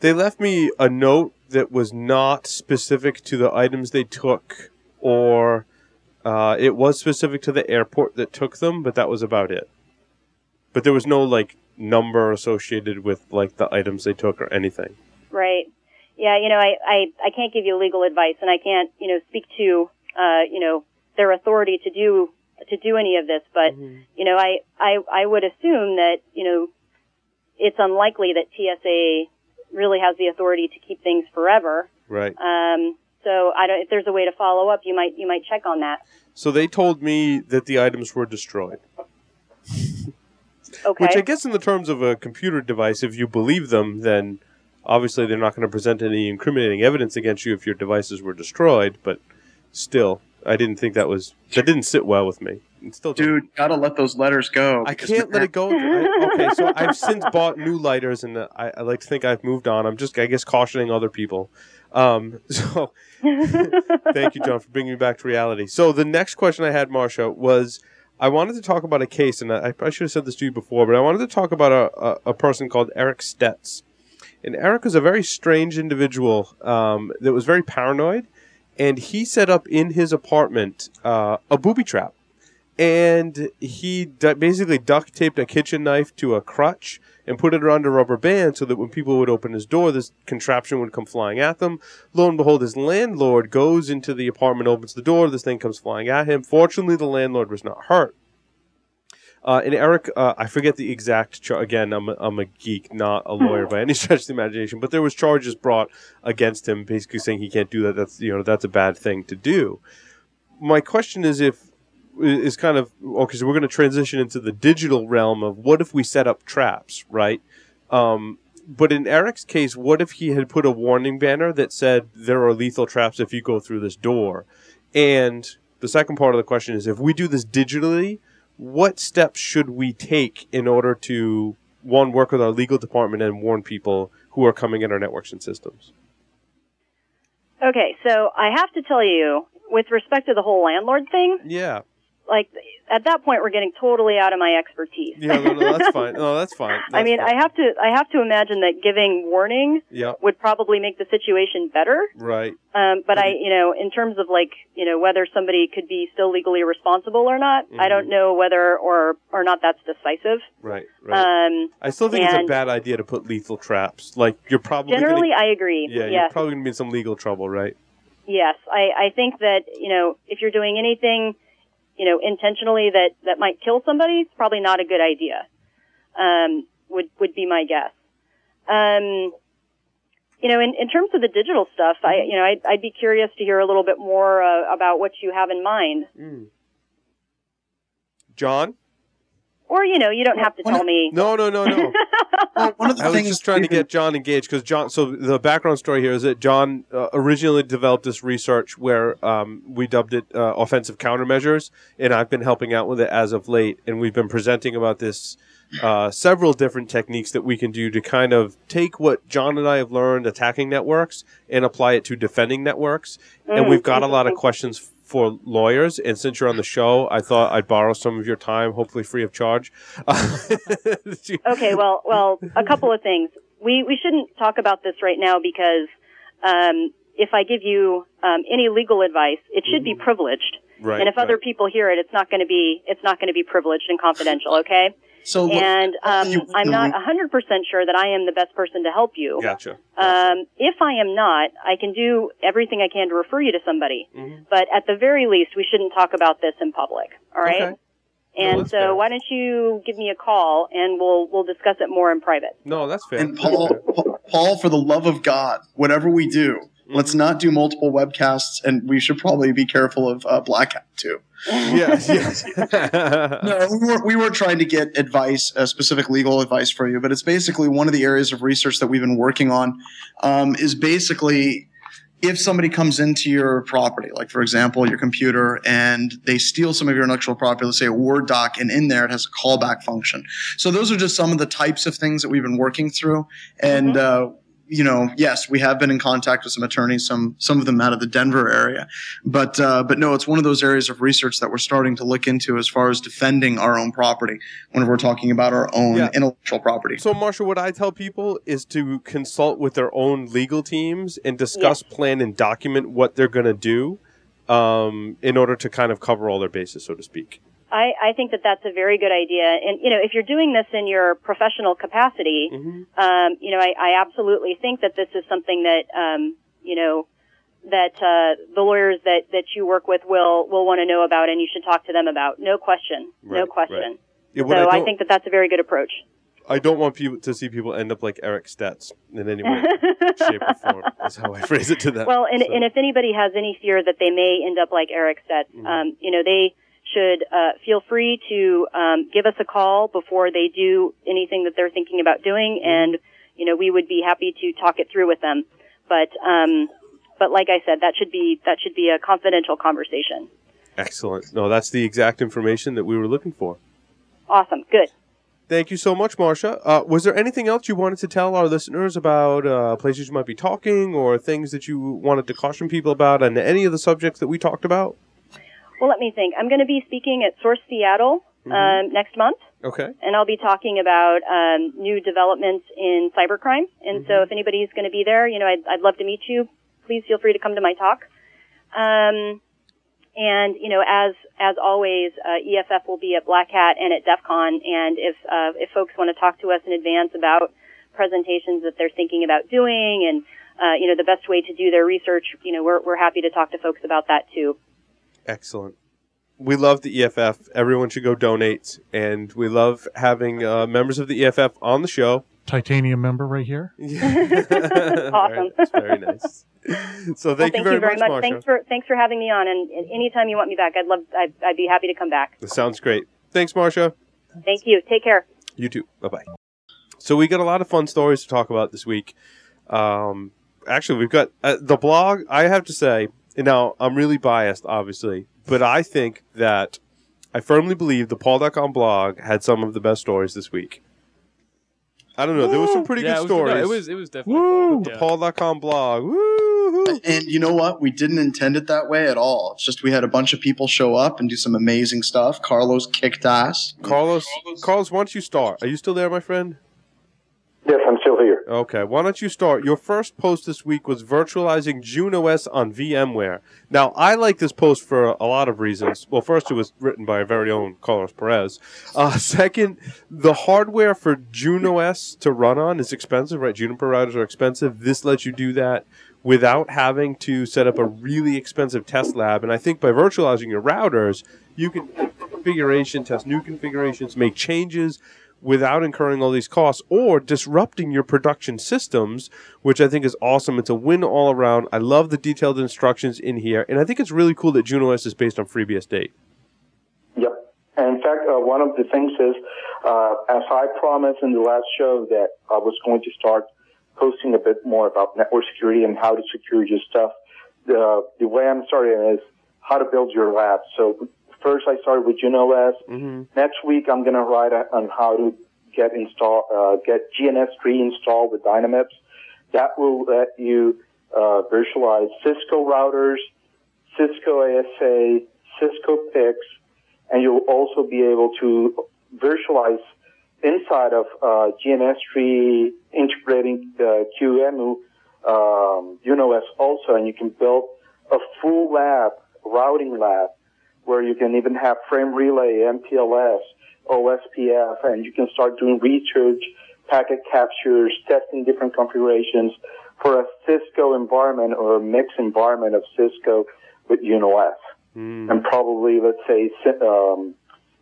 They left me a note that was not specific to the items they took, or uh, it was specific to the airport that took them, but that was about it. But there was no like number associated with like the items they took or anything. Right. Yeah, you know, I, I, I can't give you legal advice and I can't, you know, speak to, uh, you know, their authority to do, to do any of this, but, you know, I, I, I would assume that, you know, it's unlikely that TSA really has the authority to keep things forever. Right. Um, so I don't, if there's a way to follow up, you might, you might check on that. So they told me that the items were destroyed. Okay. Which I guess, in the terms of a computer device, if you believe them, then obviously they're not going to present any incriminating evidence against you if your devices were destroyed. But still, I didn't think that was that didn't sit well with me. It still doesn't. Dude, gotta let those letters go. I can't let it go. I, okay, so I've since bought new lighters, and uh, I, I like to think I've moved on. I'm just, I guess, cautioning other people. Um, so, thank you, John, for bringing me back to reality. So, the next question I had, Marcia, was I wanted to talk about a case, and I, I should have said this to you before, but I wanted to talk about a, a, a person called Eric Stetz. And Eric was a very strange individual um, that was very paranoid, and he set up in his apartment uh, a booby trap and he basically duct taped a kitchen knife to a crutch and put it around a rubber band so that when people would open his door, this contraption would come flying at them. Lo and behold, his landlord goes into the apartment, opens the door, this thing comes flying at him. Fortunately, the landlord was not hurt. Uh, and Eric, uh, I forget the exact. Char- again, I'm a, I'm a geek, not a lawyer by any stretch of the imagination. But there was charges brought against him, basically saying he can't do that. That's you know that's a bad thing to do. My question is if is kind of okay. So we're going to transition into the digital realm of what if we set up traps, right? Um, but in Eric's case, what if he had put a warning banner that said there are lethal traps if you go through this door? And the second part of the question is if we do this digitally, what steps should we take in order to one work with our legal department and warn people who are coming in our networks and systems? okay. So I have to tell you, with respect to the whole landlord thing, Yeah, like at that point, we're getting totally out of my expertise. yeah, no, no, that's fine. No, that's fine. I mean, fine. I have to, I have to imagine that giving warning yeah, would probably make the situation better. right. Um, but I, you know, in terms of like, you know, whether somebody could be still legally responsible or not, I Mm-hmm. don't know whether or or not that's decisive. Right, right. Um, I still think it's a bad idea to put lethal traps. Like you're probably generally, gonna, I agree. yeah, you're probably gonna be in some legal trouble, right? yes. I, I think that you know, if you're doing anything, you know, intentionally that that might kill somebody, it's probably not a good idea. Um, would would be my guess. Um, you know, in, in terms of the digital stuff, I you know, I'd, I'd be curious to hear a little bit more uh, about what you have in mind. John? Or, you know, you don't have to tell me. No, no, no, no. Well, one of the I was things just trying to get John engaged because John. So the background story here is that John uh, originally developed this research where um, we dubbed it uh, offensive countermeasures, and I've been helping out with it as of late, and we've been presenting about this. Uh, several different techniques that we can do to kind of take what John and I have learned attacking networks and apply it to defending networks. And Mm, we've got a lot of questions for lawyers. And since you're on the show, I thought I'd borrow some of your time, hopefully free of charge. Okay, well, well, a couple of things. We we shouldn't talk about this right now because, um, if I give you um, any legal advice, it should be privileged. Right. and if other people hear it, it's not going to be it's not going to be privileged and confidential. Okay. So and um, you- I'm not 100% sure that I am the best person to help you. Gotcha. Um, if I am not, I can do everything I can to refer you to somebody. But at the very least, we shouldn't talk about this in public. All right. Okay. And that's so, fair. why don't you give me a call and we'll we'll discuss it more in private. No, that's fair. and Paul, Pa- Paul, for the love of God, whatever we do, let's not do multiple webcasts, and we should probably be careful of uh, Black Hat too. yes, yes. No, we weren't, we weren't trying to get advice, uh, specific legal advice for you, but it's basically one of the areas of research that we've been working on. Um, is basically if somebody comes into your property, like for example, your computer, and they steal some of your intellectual property, let's say a Word doc, and in there it has a callback function. So those are just some of the types of things that we've been working through. And, uh, you know, yes, we have been in contact with some attorneys, some some of them out of the Denver area, but uh, but no, it's one of those areas of research that we're starting to look into as far as defending our own property whenever we're talking about our own Yeah. intellectual property. So, Marshall, what I tell people is to consult with their own legal teams and discuss, plan, and document what they're going to do um, in order to kind of cover all their bases, so to speak. I, I think that that's a very good idea. And, you know, if you're doing this in your professional capacity, um, you know, I, I absolutely think that this is something that, um, you know, that uh, the lawyers that, that you work with will, will want to know about and you should talk to them about. No question. no question. right. Yeah, So I, I, think that that's a very good approach. I don't want people to see people end up like Eric Stetz in any way, shape, or form. Is how I phrase it to them. Well, and, So- and if anybody has any fear that they may end up like Eric Stetz, Mm-hmm. um, you know, they should uh, feel free to um, give us a call before they do anything that they're thinking about doing, Mm-hmm. and you know, we would be happy to talk it through with them. But um, but like I said, that should be that should be a confidential conversation. Excellent. No, that's the exact information that we were looking for. Awesome, good. Thank you so much, Marcia. Uh, was there anything else you wanted to tell our listeners about uh, places you might be talking or things that you wanted to caution people about on any of the subjects that we talked about? Well, let me think. I'm going to be speaking at Source Seattle Mm-hmm. um, next month. Okay. and I'll be talking about um, new developments in cybercrime. And Mm-hmm. so, if anybody's going to be there, you know, I'd, I'd love to meet you. Please feel free to come to my talk. Um, and you know, as as always, uh, EFF will be at Black Hat and at DEF CON. And if uh, if folks want to talk to us in advance about presentations that they're thinking about doing, and uh, you know, the best way to do their research, you know, we're we're happy to talk to folks about that too. Excellent. We love the EFF. Everyone should go donate. And we love having uh, members of the EFF on the show. Titanium member right here. Awesome. Very nice. Very nice. So Well, thank, you very, much, Marcia. Thanks for thanks for having me on. And, and anytime you want me back, I'd love I'd, I'd be happy to come back. That sounds great. Thanks, Marcia. Thank you. Take care. You too. Bye bye. So we got a lot of fun stories to talk about this week. Um, actually, we've got uh, the blog. I have to say, now I'm really biased, obviously, but I think that I firmly believe the PaulDotCom blog had some of the best stories this week. I don't know. There was some pretty yeah, good it was, stories. No, it was it was definitely Woo! fun. Yeah. PaulDotCom blog. Woo! And you know what? We didn't intend it that way at all. It's just we had a bunch of people show up and do some amazing stuff. Carlos kicked ass. Carlos, Carlos, why don't you start? Are you still there, my friend? Yes, I'm still here. Okay, why don't you start? Your first post this week was virtualizing Junos on VMware. Now, I like this post for a lot of reasons. Well, first, it was written by our very own Carlos Perez. Uh, second, the hardware for Junos to run on is expensive, right? Juniper routers are expensive. This lets you do that without having to set up a really expensive test lab. And I think by virtualizing your routers, you can configuration, test new configurations, make changes without incurring all these costs or disrupting your production systems, which I think is awesome. It's a win all around. I love the detailed instructions in here, and I think it's really cool that Junos is based on FreeBSD. Yep. And in fact, uh, one of the things is, uh, as I promised in the last show, that I was going to start posting a bit more about network security and how to secure your stuff. The the way I'm starting is how to build your lab. So first, I started with Junos. Mm-hmm. Next week, I'm going to write a, on how to get install uh, get GNS3 installed with Dynamips. That will let you uh, virtualize Cisco routers, Cisco ASA, Cisco PIX, and you'll also be able to virtualize inside of uh, GNS3 integrating uh, QEMU. Um, Junos also, and you can build a full lab, routing lab, where you can even have frame relay, MPLS, OSPF, and you can start doing research, packet captures, testing different configurations for a Cisco environment or a mixed environment of Cisco with Junos. Mm. And probably, let's say, um,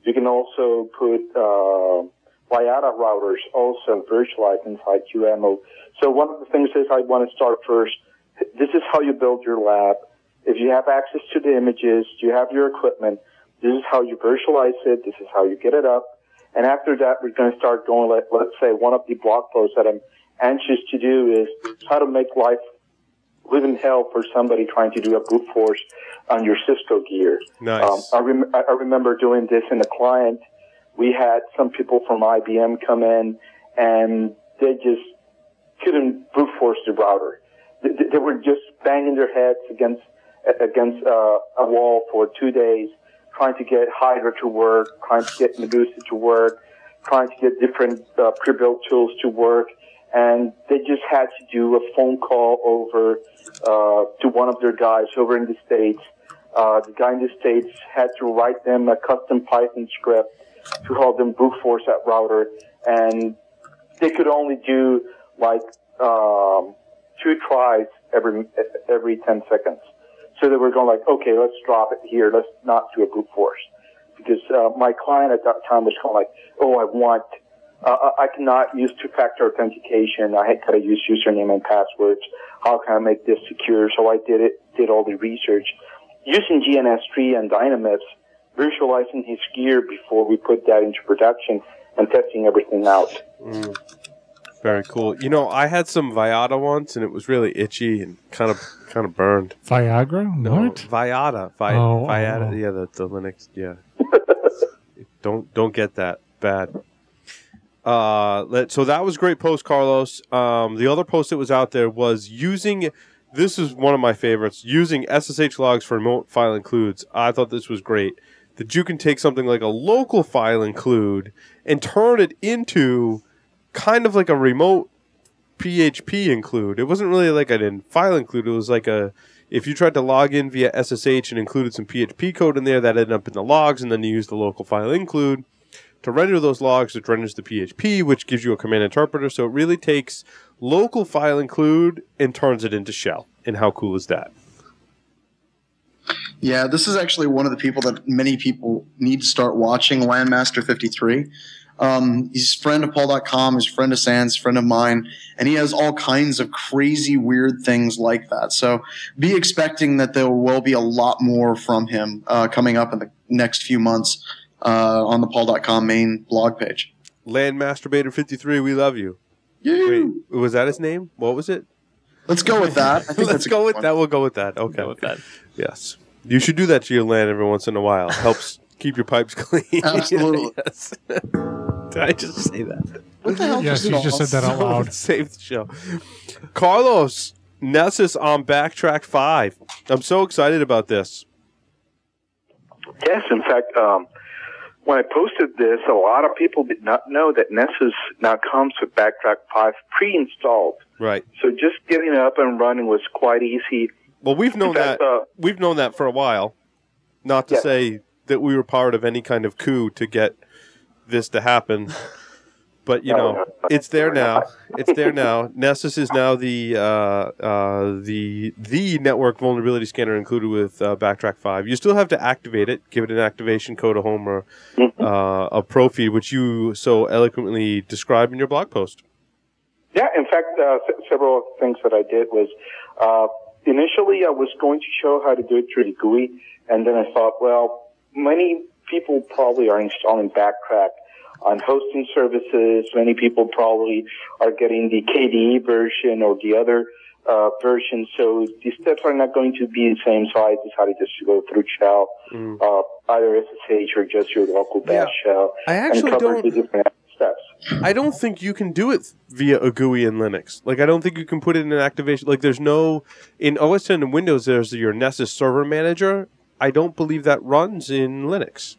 you can also put uh, Vyatta routers also virtualized inside QEMU. So one of the things is I want to start first. This is how you build your lab. If you have access to the images, you have your equipment. This is how you virtualize it. This is how you get it up. And after that, we're going to start going. Let, let's say one of the blog posts that I'm anxious to do is how to make life live in hell for somebody trying to do a brute force on your Cisco gear. Nice. Um, I, rem- I remember doing this in a client. We had some people from IBM come in and they just couldn't brute force the router. They, they were just banging their heads against against uh, a wall for two days, trying to get Hydra to work, trying to get Medusa to work, trying to get different uh, pre-built tools to work, and they just had to do a phone call over uh, to one of their guys over in the states. Uh, the guy in the states had to write them a custom Python script to help them brute force that router, and they could only do like um, two tries every every ten seconds. So they were going like, okay, let's drop it here. Let's not do a brute force. Because uh, my client at that time was of like, oh, I want, uh, I cannot use two-factor authentication. I had to use username and passwords. How can I make this secure? So I did it, did all the research using GNS3 and Dynamips, virtualizing his gear before we put that into production and testing everything out. Mm. Very cool. You know, I had some Vyatta once, and it was really itchy and kind of kind of burned. Viagra? No, What? Vyatta. Vi- Oh, Vyatta. oh. Yeah, the, the Linux. Yeah. don't don't get that bad. Uh, let, so that was a great post, Carlos. Um, the other post that was out there was using. This is one of my favorites. Using SSH logs for remote file includes. I thought this was great. That you can take something like a local file include and turn it into kind of like a remote PHP include. It wasn't really like a file include. It was like a if you tried to log in via SSH and included some PHP code in there, that ended up in the logs, and then you use the local file include to render those logs. It renders the PHP, which gives you a command interpreter. So it really takes local file include and turns it into shell. And how cool is that? Yeah, this is actually one of the people that many people need to start watching, Lanmaster 53. Um, he's a friend of PaulDotCom, he's a friend of SANS, friend of mine, and he has all kinds of crazy, weird things like that. So be expecting that there will be a lot more from him uh, coming up in the next few months uh, on the PaulDotCom main blog page. Land Masturbator 53, we love you. Yeah. Wait, was that his name? What was it? Let's go with that. I think Let's go with one. that. We'll go with that. Okay. Go with that. Yes. You should do that to your land every once in a while. Helps keep your pipes clean. Absolutely. yes. Did I just say that? What the hell Yes, just you just said that out loud. Save the show. Carlos, Nessus on Backtrack 5. I'm so excited about this. Yes, in fact, um, when I posted this, a lot of people did not know that Nessus now comes with Backtrack 5 pre-installed. Right. So just getting it up and running was quite easy. Well, we've known fact, that. uh, We've known that for a while. Not to Yes. say that we were part of any kind of coup to get this to happen. But you know, no, no. it's there now. It's there now. Nessus is now the uh, uh, the the network vulnerability scanner included with uh, Backtrack Five. You still have to activate it, give it an activation code, a home, or Mm-hmm. uh, a pro feed, which you so eloquently describe in your blog post. Yeah, in fact, uh, s- several things that I did was uh, initially I was going to show how to do it through the GUI, and then I thought, well, many people probably are installing Backtrack on hosting services. Many people probably are getting the KDE version or the other uh, version, so the steps are not going to be the same. So I decided just to go through shell, Mm. uh, either SSH or just your local bash shell, I actually don't. the different steps. I don't think you can do it via a GUI in Linux. Like I don't think you can put it in an activation. Like there's no in OS 10 and Windows. There's your Nessus Server Manager. I don't believe that runs in Linux.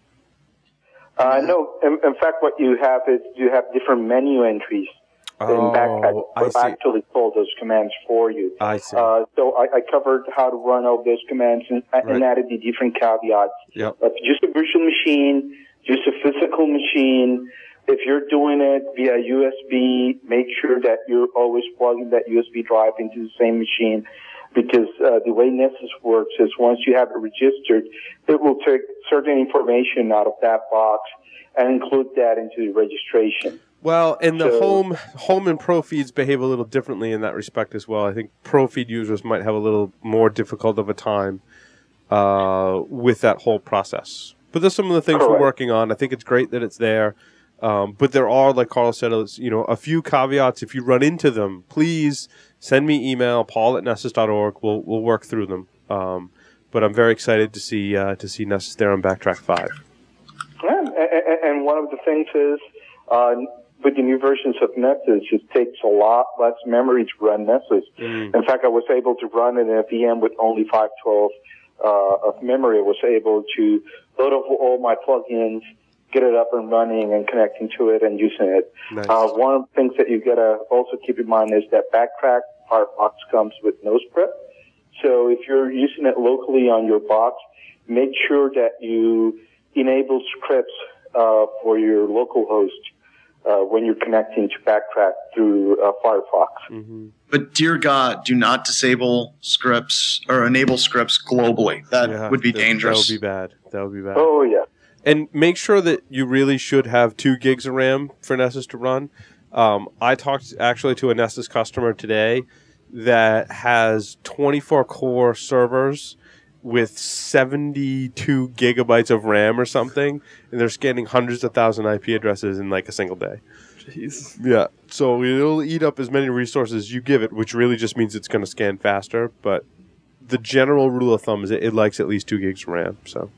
Uh, no, in, in fact, what you have is you have different menu entries Oh, Backpack I see. actually pull those commands for you. I see. Uh, so I, I covered how to run all those commands and, Right. and added the different caveats. Yep. Just a virtual machine, just a physical machine. If you're doing it via USB, make sure that you're always plugging that USB drive into the same machine because uh, the way Nessus works is once you have it registered, it will take certain information out of that box and include that into the registration. Well, and the So- home home and pro feeds behave a little differently in that respect as well. I think pro feed users might have a little more difficult of a time uh, with that whole process. But there's some of the things we're working on. I think it's great that it's there. Um, but there are, like Carl said, you know, a few caveats. If you run into them, please send me email, paul at nessus.org. We'll, we'll work through them. Um, but I'm very excited to see uh, to see Nessus there on Backtrack 5. Yeah, and, and- and one of the things is, uh, with the new versions of Nessus, it takes a lot less memory to run Nessus. Mm. In fact, I was able to run it in a VM with only 512 uh, of memory. I was able to load up all my plugins, get it up and running, and connecting to it and using it. Nice. Uh, one of the things that you gotta also keep in mind is that Backtrack Firefox comes with NoScript. So if you're using it locally on your box, make sure that you enable scripts uh, for your local host uh, when you're connecting to Backtrack through uh, Firefox. hmm But dear God, do not disable scripts or enable scripts globally. That Yeah, would be that- dangerous. That would be bad. That would be bad. Oh yeah. And make sure that you really should have two gigs of RAM for Nessus to run. Um, I talked actually to a Nessus customer today that has 24 core servers with 72 gigabytes of RAM or something, and they're scanning hundreds of thousand IP addresses in like a single day. Jeez. Yeah, so it'll eat up as many resources as you give it, which really just means it's going to scan faster. But the general rule of thumb is it, it likes at least two gigs of RAM. So,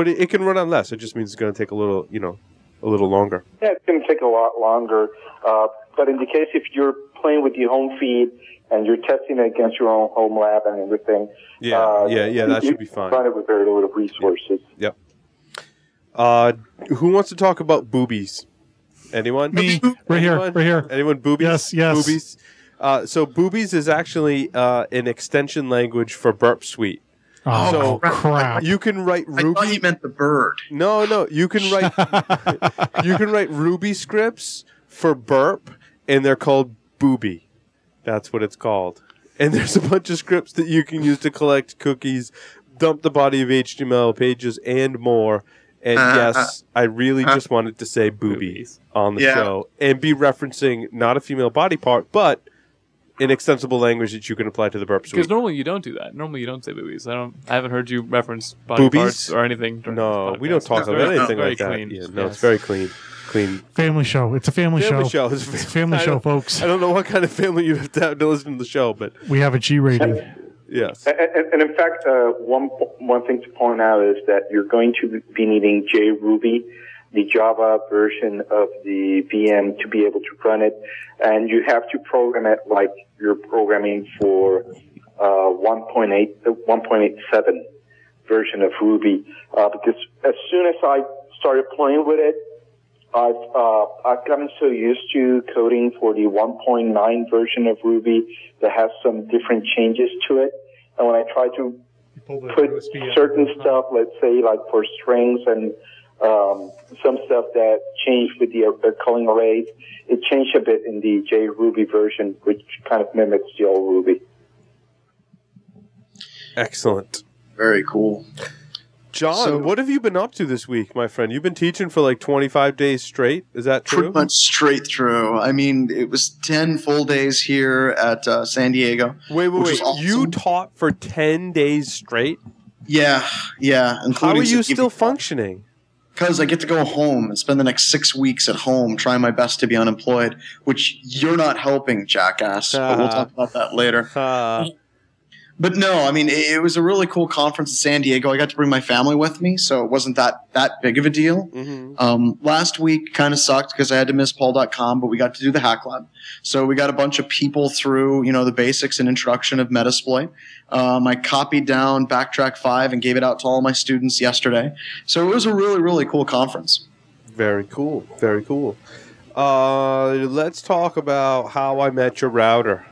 but it, it can run on less. It just means it's going to take a little, you know, a little longer. Yeah, it's going to take a lot longer. Uh, but in the case if you're playing with the home feed and you're testing it against your own home lab and everything, Yeah, uh, yeah, yeah. That you should be fine. Run it with very little resources. Uh, who wants to talk about boobies? Anyone? Me, right here, Anyone? right here. Anyone? Boobies? Yes, yes. Boobies. Uh, so boobies is actually uh, an extension language for Burp Suite. Oh, So- crap. You can write Ruby. I Ruby. thought you meant the bird. No, no. You can write you can write Ruby scripts for burp, and they're called booby. That's what it's called. And there's a bunch of scripts that you can use to collect cookies, dump the body of HTML pages, and more. And Uh, yes, I really uh. just wanted to say booby Boobies. on the Yeah. show and be referencing not a female body part, but an extensible language that you can apply to the burp Because suite. normally you don't do that. Normally you don't say boobies. I don't. I haven't heard you reference body Boobies? parts or anything. during No, this we don't podcast. talk It's about very- anything very like that. clean. Yeah, no, Yes. it's very clean, clean. family show. It's a family, Family show. show. It's a family I show, don't- folks. I don't know what kind of family you have to have to listen to the show, but We have a G rating. yes. And, and, and in fact, uh, one one thing to point out is that you're going to be needing JRuby, the Java version of the VM, to be able to run it, and you have to program it like you're programming for uh, 1.8, uh, 1.87 version of Ruby. Uh, because as soon as I started playing with it, I've uh, I've gotten so used to coding for the 1.9 version of Ruby that has some different changes to it. And when I try to put certain stuff, let's say like for strings and um, some stuff that changed with the uh, calling arrays, it changed a bit in the JRuby version, which kind of mimics the old Ruby. Excellent. Very cool. John, So- what have you been up to this week, my friend? You've been teaching for like 25 days straight. Is that true? Pretty much straight through. I mean, it was 10 full days here at uh, San Diego. Wait, wait, wait. awesome. You taught for 10 days straight? Yeah, yeah. How are you still functioning? Because I get to go home and spend the next six weeks at home trying my best to be unemployed, which you're not helping, jackass. but we'll Ah. talk about that later. Uh, But no, I mean, it, it was a really cool conference in San Diego. I got to bring my family with me, so it wasn't that that big of a deal. mhm. Um, last week kind of sucked because I had to miss PaulDotCom, but we got to do the Hack Lab. So we got a bunch of people through, you know, the basics and introduction of Metasploit. Um, I copied down Backtrack 5 and gave it out to all my students yesterday. So it was a really, really cool conference. Very cool. Very cool. Uh, let's talk about how I met your router.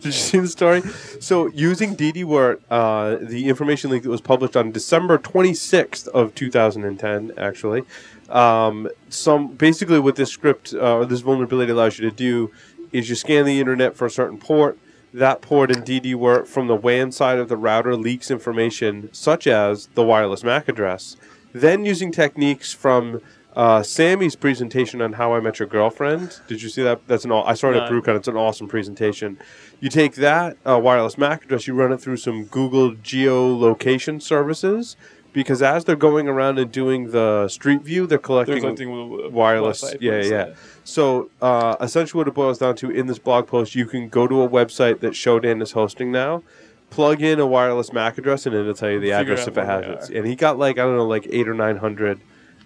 Did you see the story? So, using DD-WRT, uh, the information leak that was published on December 26th of 2010, actually, um, some basically what this script uh, or this vulnerability allows you to do is you scan the internet for a certain port. That port in DD-WRT from the WAN side of the router leaks information such as the wireless MAC address. Then, using techniques from uh, Samy's presentation on How I Met Your Girlfriend. Did you see that? That's an. Aw- I started at No. BruCON. It's an awesome presentation. You take that uh, wireless MAC address, you run it through some Google geolocation services, because as they're going around and doing the Street View, they're collecting, collecting wireless. Yeah, yeah. So uh, essentially, what it boils down to in this blog post, you can go to a website that Shodan is hosting now. Plug in a wireless MAC address and it'll tell you the Figure address if it has it. And he got like I don't know, like eight or nine hundred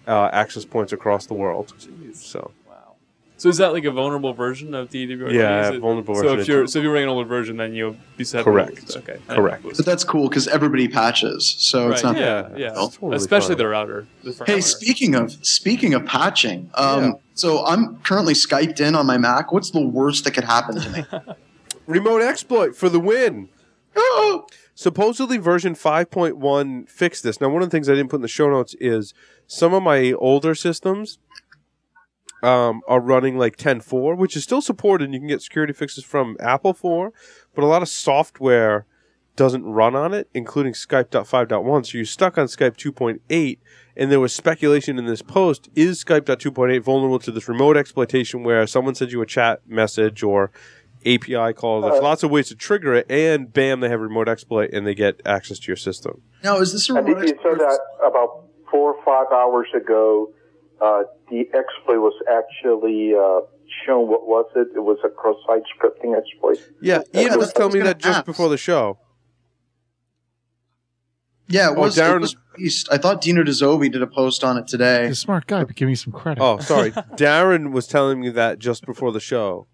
uh, access points across the world. So Wow. So is that like a vulnerable version of DD-WRT? Yeah, Is it- vulnerable So version. if you're so if you're running an older version, then you'll be set. Correct. Okay. Correct. But that's cool because everybody patches, so it's not. yeah, Yeah, yeah. totally Especially fine. the router. The Hey, router. speaking of speaking of patching, um, Yeah. so I'm currently skyped in on my Mac. What's the worst that could happen to me? remote exploit for the win. Oh! Supposedly version 5.1 fixed this. Now, one of the things I didn't put in the show notes is some of my older systems um, are running like 10.4, which is still supported. and You can get security fixes from Apple for, but a lot of software doesn't run on it, including Skype.5.1. So you're stuck on Skype 2.8. And there was speculation in this post is Skype.2.8 vulnerable to this remote exploitation where someone sends you a chat message or API call? There's lots of ways to trigger it, and bam, they have remote exploit and they get access to your system. Now, is this a I think remote you said that about four or five hours ago. Uh, the exploit was actually uh, shown. What was it? It was a cross-site scripting exploit. Yeah, Yeah, Ian was that's what I telling me that just ask. before the show. Yeah, it Oh, was, Darren- it was released. I thought Dino Dai Zovi did a post on it today. He's a smart guy, but give me some credit. Oh, sorry, Darren was telling me that just before the show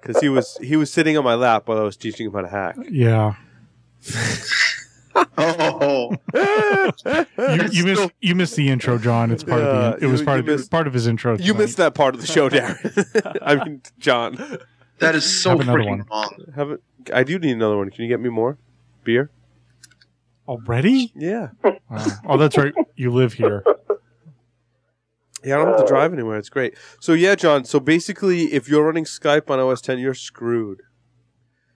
because he was he was sitting on my lap while I was teaching him how to hack. Yeah. Oh, You, you missed you missed the intro, John. It's part Yeah, of the it was you- part you of missed- part of his intro. You tonight. missed that part of the show, Darren. I mean, John. that is so Have another freaking one. wrong. Have it. I do need another one. Can you get me more beer? already. Yeah. Wow. Oh, that's right. You live here. Yeah, I don't have to drive anywhere. It's great. So yeah, John. So basically, if you're running Skype on OS 10, you're screwed.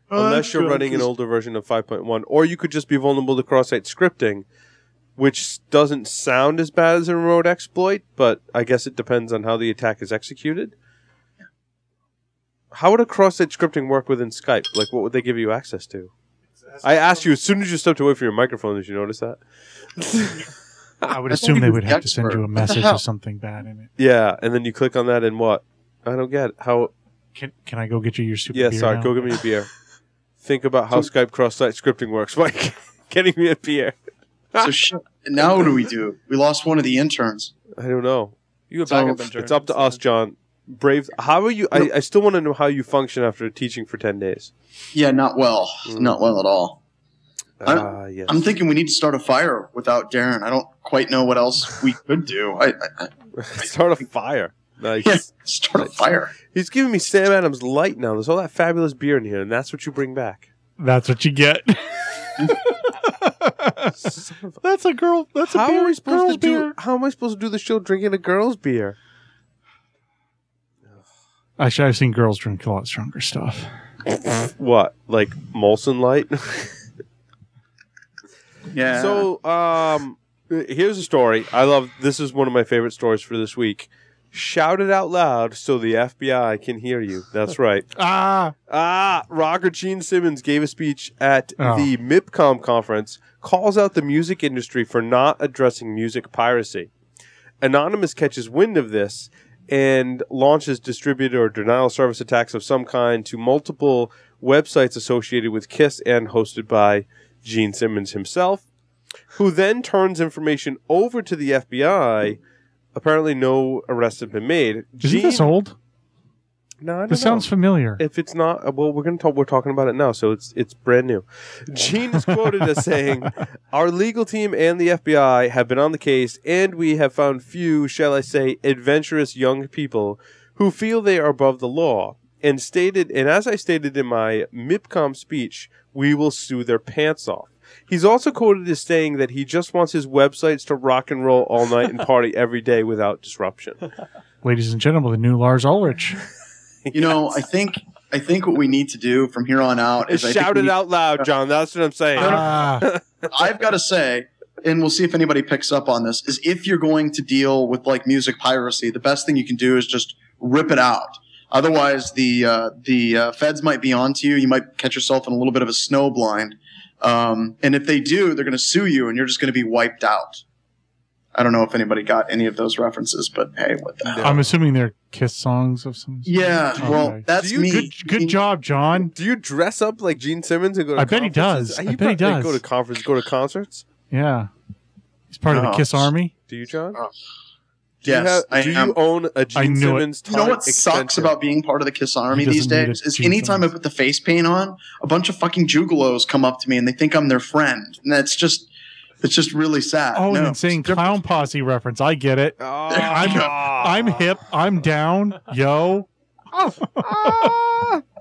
Unless you're running an older version of 5.1, or you could just be vulnerable to cross-site scripting, which doesn't sound as bad as a remote exploit, but I guess it depends on how the attack is executed. How would a cross-site scripting work within Skype? Like, what would they give you access to? I asked you as soon as you stepped away from your microphone. Did you notice that? I would assume thought they would have to send you a expert. What the message hell? with something bad in it. Yeah, and then you click on that, and what? I don't get it. how. Can Can I go get you your super Yeah, beer sorry. now? Go get me a beer. Think about how So- Skype cross-site scripting works, Mike. Getting me a beer. So shit. Now what do we do? We lost one of the interns. I don't know. You have So, backup intern. It's up to us, John. Brave. How are you? I, I still want to know how you function after teaching for ten days. Yeah, not well. Mm. Not well at all. I'm- Ah, yes. I'm thinking we need to start a fire without Darren. I don't quite know what else we could do. I, I, I start a fire. Nice. yeah, start a fire. He's giving me Sam Adams light now. There's all that fabulous beer in here, and that's what you bring back. That's what you get. that's a girl. That's a how beer. are we supposed girl's to do? beer. How am I supposed to do the show drinking a girl's beer? Actually, I've seen girls drink a lot stronger stuff. What, like Molson Light? Yeah. So, um, here's a story. I love. This is one of my favorite stories for this week. Shout it out loud so the FBI can hear you. That's right. Ah, Ah, rocker Gene Simmons gave a speech at Oh. the MIPCOM conference, calls out the music industry for not addressing music piracy. Anonymous catches wind of this and launches distributor or denial of service attacks of some kind to multiple websites associated with Kiss and hosted by Gene Simmons himself, who then turns information over to the FBI. Apparently, no arrests have been made. isn't this old? No, I don't This sounds familiar. If it's not, uh, well, we're going to talk. We're talking about it now, so it's it's brand new. Gene is quoted as saying, "Our legal team and the FBI have been on the case, and we have found few, shall I say, adventurous young people who feel they are above the law." And stated, and as I stated in my MIPCOM speech, we will sue their pants off. He's also quoted as saying that he just wants his websites to rock and roll all night and party every day without disruption. Ladies and gentlemen, the new Lars Ulrich. You know, I think I think what we need to do from here on out is I think Shout it out loud, John. That's what I'm saying. Ah, I've got to say, and we'll see if anybody picks up on this, is if you're going to deal with like music piracy, the best thing you can do is just rip it out. Otherwise, the uh, the uh, feds might be onto you. You might catch yourself in a little bit of a snow blind. Um, and if they do, they're going to sue you, and you're just going to be wiped out. I don't know if anybody got any of those references, but hey, what the hell? I'm assuming they're Kiss songs of some. Sort. Yeah, well, Okay. that's you- me. Good, good job, John. Do you dress up like Gene Simmons and go to I bet he does. I He bet he probably does. Go to conferences, go to concerts. Yeah, he's part of the Oh. Kiss Army. Do you, John? Oh. Do you, Yes, have, I do am. you own a I Gene knew it. You know what tonic sucks about being part of the Kiss Army these days a is Gene anytime I put the face paint on, a bunch of fucking juggalos come up to me and they think I'm their friend, and that's just it's just really sad. Oh, no, an insane clown posse reference. I get it. Oh, I'm I'm hip. I'm down. Yo. Oh.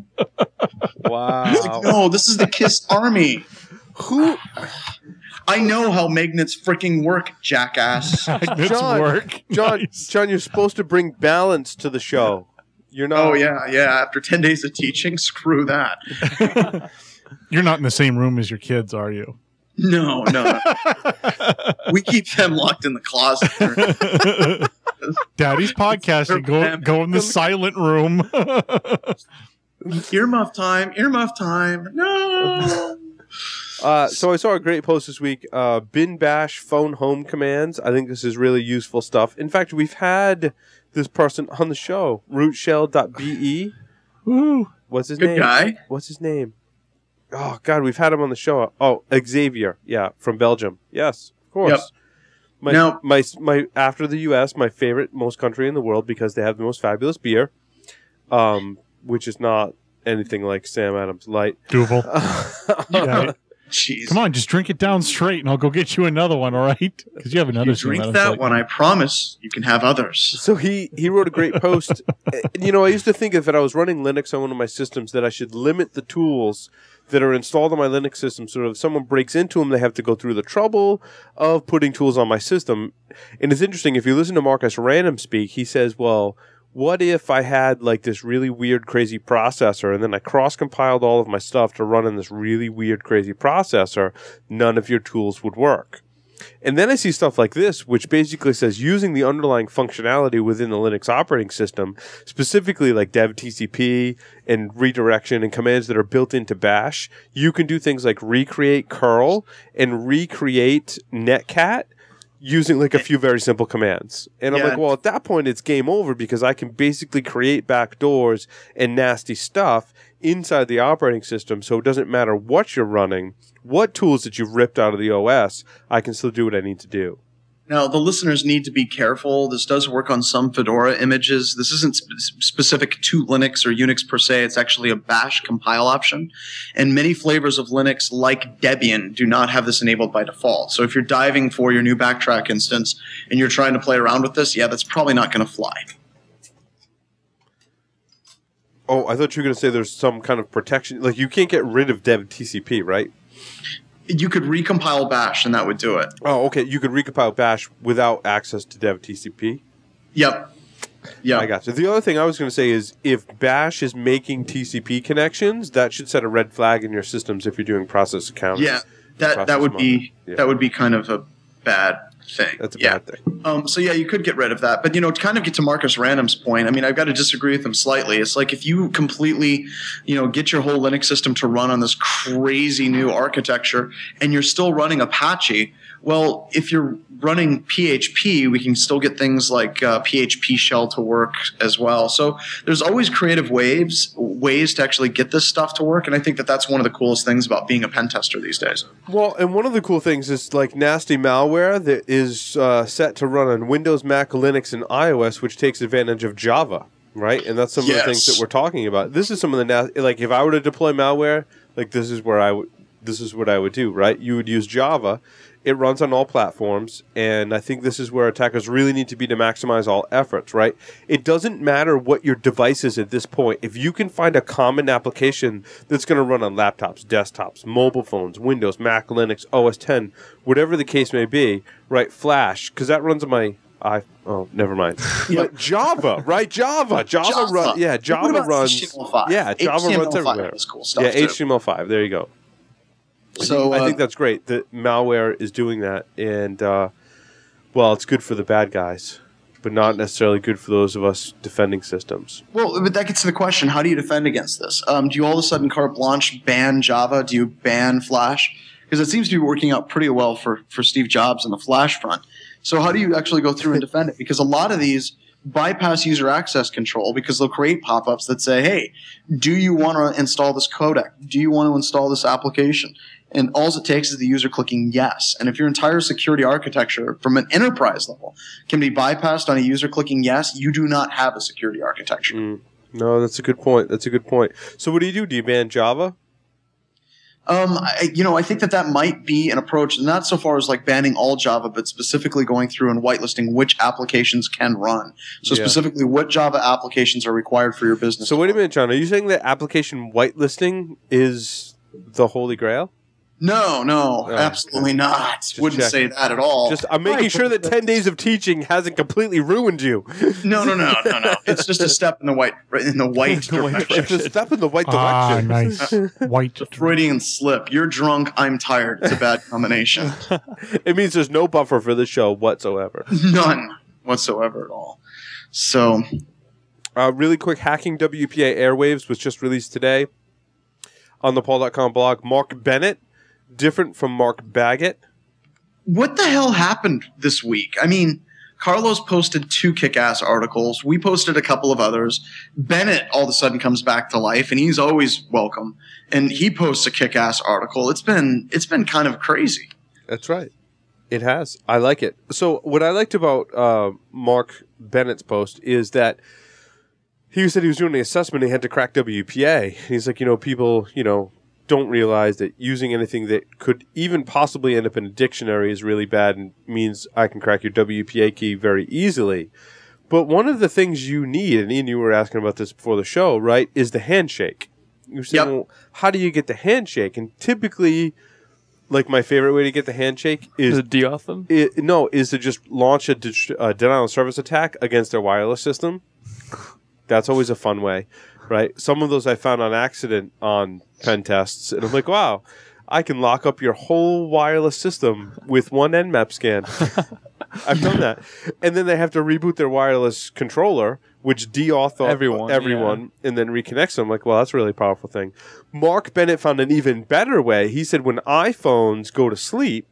Wow. No, this is the Kiss Army. Who? I know how magnets freaking work, jackass. Magnets John, work. John, Nice. John, you're supposed to bring balance to the show. You're not. oh yeah, yeah. After ten days of teaching, screw that. You're not in the same room as your kids, are you? No, no. we keep them locked in the closet. Daddy's podcasting. Go go in the silent room. earmuff time. Earmuff time. No. Uh, so I saw a great post this week. Uh, bin bash phone home commands. I think this is really useful stuff. In fact, we've had this person on the show. Rootshell.be. Woo. What's his Good name? guy. What's his name? Oh God, we've had him on the show. Oh, Xavier. Yeah, from Belgium. Yes, of course. Yep. My, Now- my my after the U.S., my favorite most country in the world because they have the most fabulous beer, um, which is not anything like Sam Adams Light. Duvel. Yeah. Jeez. Come on, just drink it down straight, and I'll go get you another one. All right? Because you have another. you drink Adams that Light. one, I promise you can have others. So he he wrote a great post. Eh, you know, I used to think if I was running Linux on one of my systems that I should limit the tools that are installed on my Linux system so that if someone breaks into them, they have to go through the trouble of putting tools on my system. And it's interesting if you listen to Marcus Ranum speak, he says, "Well, what if I had like this really weird, crazy processor, and then I cross compiled all of my stuff to run in this really weird, crazy processor? None of your tools would work." And then I see stuff like this, which basically says using the underlying functionality within the Linux operating system, specifically like dev TCP and redirection and commands that are built into Bash, you can do things like recreate curl and recreate netcat using like a few very simple commands. And I'm like, well, at that point, it's game over because I can basically create backdoors and nasty stuff inside the operating system. So it doesn't matter what you're running, what tools that you've ripped out of the OS, I can still do what I need to do. Now, the listeners need to be careful. This does work on some Fedora images. This isn't sp- specific to Linux or Unix per se. It's actually a bash compile option. And many flavors of Linux, like Debian, do not have this enabled by default. So if you're diving for your new backtrack instance and you're trying to play around with this, yeah, that's probably not going to fly. Oh, I thought you were going to say there's some kind of protection. Like you can't get rid of dev TCP, right? You could recompile bash and that would do it. Oh, okay. You could recompile Bash without access to dev TCP. Yep. Yeah. I got you. The other thing I was going to say is if Bash is making TCP connections, that should set a red flag in your systems if you're doing process accounts. Yeah. That that would be Yeah. that would be kind of a bad thing. That's a yeah. bad thing. Um, so yeah, you could get rid of that, but you know, to kind of get to Marcus Ranum's point, I mean, I've got to disagree with him slightly. It's like if you completely, you know, get your whole Linux system to run on this crazy new architecture, and you're still running Apache. Well, if you're running PHP, we can still get things like uh, PHP shell to work as well. So there's always creative ways ways to actually get this stuff to work, and I think that that's one of the coolest things about being a pen tester these days. Well, and one of the cool things is like nasty malware that is uh, set to run on Windows, Mac, Linux, and iOS, which takes advantage of Java. right? And that's some of the things that we're talking about. This is some of the na- like if I were to deploy malware, like this is where I would this is what I would do, right? You would use Java. It runs on all platforms, and I think this is where attackers really need to be to maximize all efforts, right? It doesn't matter what your device is at this point. If you can find a common application that's going to run on laptops, desktops, mobile phones, Windows, Mac, Linux, OS 10, whatever the case may be, right? Flash, because that runs on my I oh never mind. But Java, right? Java, Java, Java. run. Yeah, Java runs. HTML5? Yeah, Java runs HTML5 everywhere. cool stuff yeah, too. HTML5. There you go. So I uh, think that's great that malware is doing that, and uh, well, it's good for the bad guys, but not necessarily good for those of us defending systems. Well, but that gets to the question: How do you defend against this? Um, do you all of a sudden carte blanche ban Java? Do you ban Flash? Because it seems to be working out pretty well for for Steve Jobs on the Flash front. So how do you actually go through and defend it? Because a lot of these bypass user access control because they'll create pop-ups that say, "Hey, do you want to install this codec? Do you want to install this application?" And all it takes is the user clicking yes. And if your entire security architecture from an enterprise level can be bypassed on a user clicking yes, you do not have a security architecture. Mm. No, that's a good point. That's a good point. So, what do you do? Do you ban Java? Um, I, you know, I think that that might be an approach, not so far as like banning all Java, but specifically going through and whitelisting which applications can run. So Yeah. specifically, what Java applications are required for your business. So, wait a minute, John. Are you saying that application whitelisting is the holy grail? No, no, Oh, absolutely not. Wouldn't checking. say that at all. Just, I'm making Right, sure that 10 days of teaching hasn't completely ruined you. no, no, no, no, no. It's just a step in the white in the white The white direction. It's a step in the right Ah, direction. nice. White. Freudian slip. You're drunk. I'm tired. It's a bad combination. It means there's no buffer for the show whatsoever. None whatsoever at all. So Uh, really quick, Hacking WPA Airwaves was just released today on the PaulDotCom blog. Mark Bennett, different from Mark Baggett. what the hell happened this week? I mean, Carlos posted two kick-ass articles. We posted a couple of others. Bennett all of a sudden comes back to life, and he's always welcome. And he posts a kick-ass article. It's been it's been kind of crazy. That's right. It has. I like it. So, what I liked about uh, Mark Bennett's post is that he said he was doing the assessment. He had to crack WPA. He's like, you know, people, you know, don't realize that using anything that could even possibly end up in a dictionary is really bad and means I can crack your WPA key very easily. But one of the things you need, and Ian, you were asking about this before the show, right, is the handshake. You said, Yep. well, how do you get the handshake? And typically, like my favorite way to get the handshake Is is it deauth them? it, no, is to just launch a dis- uh, denial of service attack against their wireless system. That's always a fun way, right? Some of those I found on accident on pen tests, and I'm like, wow, I can lock up your whole wireless system with one Nmap scan. I've done that, and then they have to reboot their wireless controller, which deauth Everyone, everyone, and then reconnects them. Like, well, that's a really powerful thing. Mark Bennett found an even better way. He said when iPhones go to sleep,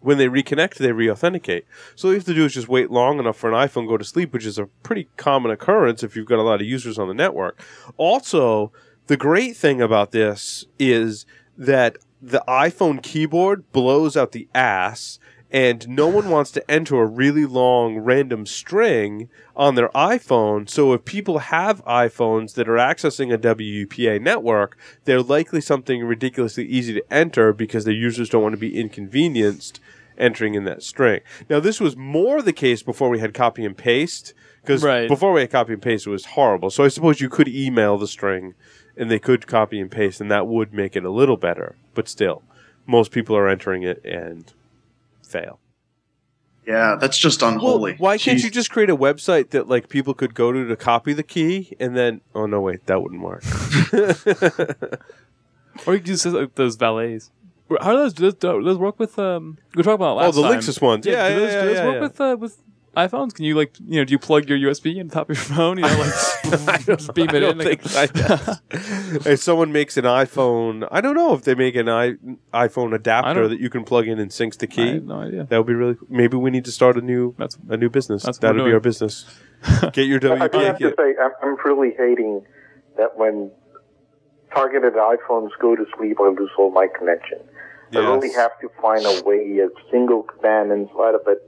when they reconnect, they re-authenticate. So all you have to do is just wait long enough for an iPhone go to sleep, which is a pretty common occurrence if you've got a lot of users on the network. Also, the great thing about this is that the iPhone keyboard blows out the ass and no one wants to enter a really long random string on their iPhone. So if people have iPhones that are accessing a WPA network, they're likely something ridiculously easy to enter because their users don't want to be inconvenienced entering in that string. Now this was more the case before we had copy and paste because Right. before we had copy and paste it was horrible. So I suppose you could email the string and they could copy and paste and that would make it a little better, but still most people are entering it and fail. Yeah, that's just unholy. Well, why can't you just create a website that like people could go to to copy the key and then? Oh no, wait, that wouldn't work. Or you can use like, those valets. How do those, do those, do those work with? Um, we were talking about it oh, the time. Linksys ones. Yeah, do yeah, those, yeah, do those yeah, work yeah. with uh, with iPhones? Can you like you know do you plug your USB in the top of your phone? You know, like just beam it I don't in. like- think I- if someone makes an iPhone, I don't know if they make an I, iPhone adapter that you can plug in and syncs the I key. have no idea. That would be really. Maybe we need to start a new That's a new business. That would be our business. Get your I do WPA have to say, I'm, I'm really hating that when targeted iPhones go to sleep, I lose all my connection. I really have to find a way, a single command inside of it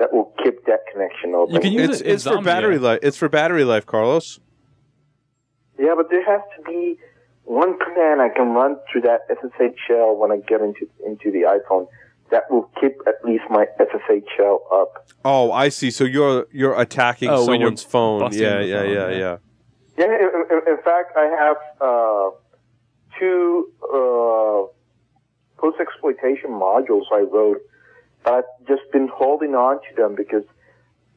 that will keep that connection open. You can use It's it it's for battery life. It's for battery life, Carlos. Yeah, but there has to be one command I can run through that SSH shell when I get into into the iPhone that will keep at least my SSH shell up. Oh, I see. So you're you're attacking Oh, when you're someone's phone. Yeah, the yeah, phone, yeah, yeah. yeah. Yeah, in, in, in fact, I have uh, two uh, post exploitation modules I wrote, but I've just been holding on to them because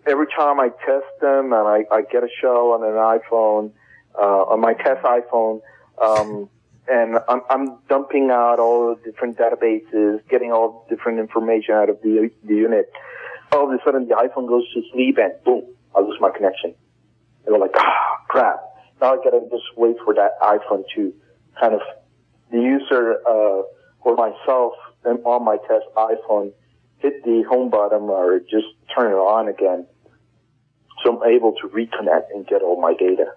every time I test them and I, I get a show on an iPhone, uh, on my test iPhone, um, and I'm, I'm dumping out all the different databases, getting all the different information out of the, the unit. All of a sudden, the iPhone goes to sleep and boom, I lose my connection. And we're like, ah, crap. Now I gotta just wait for that iPhone to kind of, the user, uh, or myself and on my test iPhone hit the home button or just turn it on again. So I'm able to reconnect and get all my data.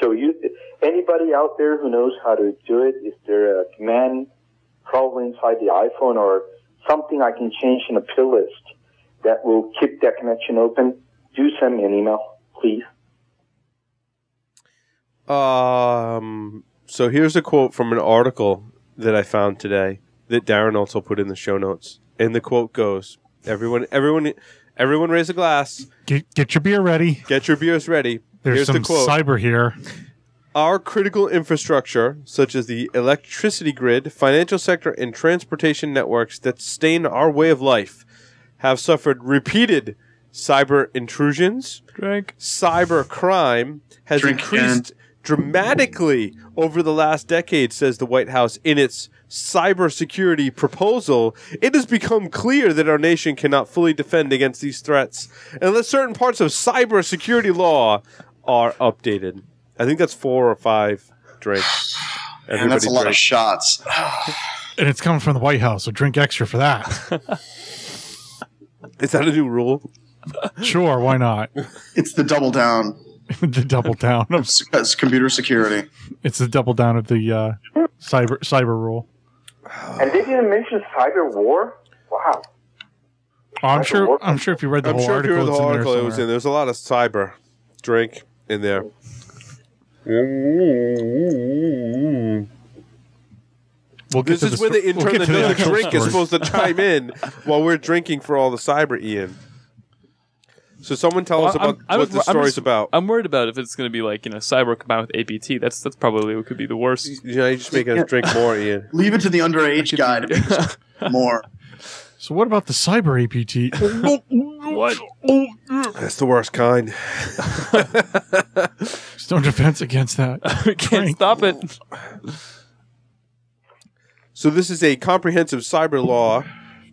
So you, anybody out there who knows how to do it, is there a command probably inside the iPhone or something I can change in a plist that will keep that connection open? Do send me an email, please. Um. So here's a quote from an article that I found today that Darren also put in the show notes, and the quote goes: "Everyone, everyone, everyone, raise a glass. Get get your beer ready. Get your beers ready." There's here's some the quote. cyber here. Our critical infrastructure, such as the electricity grid, financial sector, and transportation networks that sustain our way of life, have suffered repeated cyber intrusions. Drink. Cyber crime has Drink increased dramatically over the last decade, says the White House in its cybersecurity proposal. It has become clear that our nation cannot fully defend against these threats unless certain parts of cybersecurity law are updated. I think that's four or five drinks. And that's a lot of shots. And it's coming from the White House, so drink extra for that. Is that a new rule? sure, why not? It's the double down. the double down of That's computer security. it's the double down of the uh, cyber cyber rule. And they didn't mention cyber war? Wow. Oh, I'm Cyber sure. war- I'm sure if you read the I'm whole sure if you article, read the it's whole in there article, it was in. There's a lot of cyber drink in there. We'll This is the where the sto- we'll intern that to the the drink is supposed to chime in while we're drinking for all the cyber, Ian. So someone tell us about I'm- I'm what just- the I'm story's just- about. I'm worried about if it's going to be like you know cyber combined with APT. That's that's probably what could be the worst. you know, you're just making us drink more, Ian. Leave it to the underage guy to make us more. So what about the cyber APT? what? That's the worst kind. There's no defense against that. we can't Drink. stop it. So this is a comprehensive cyber law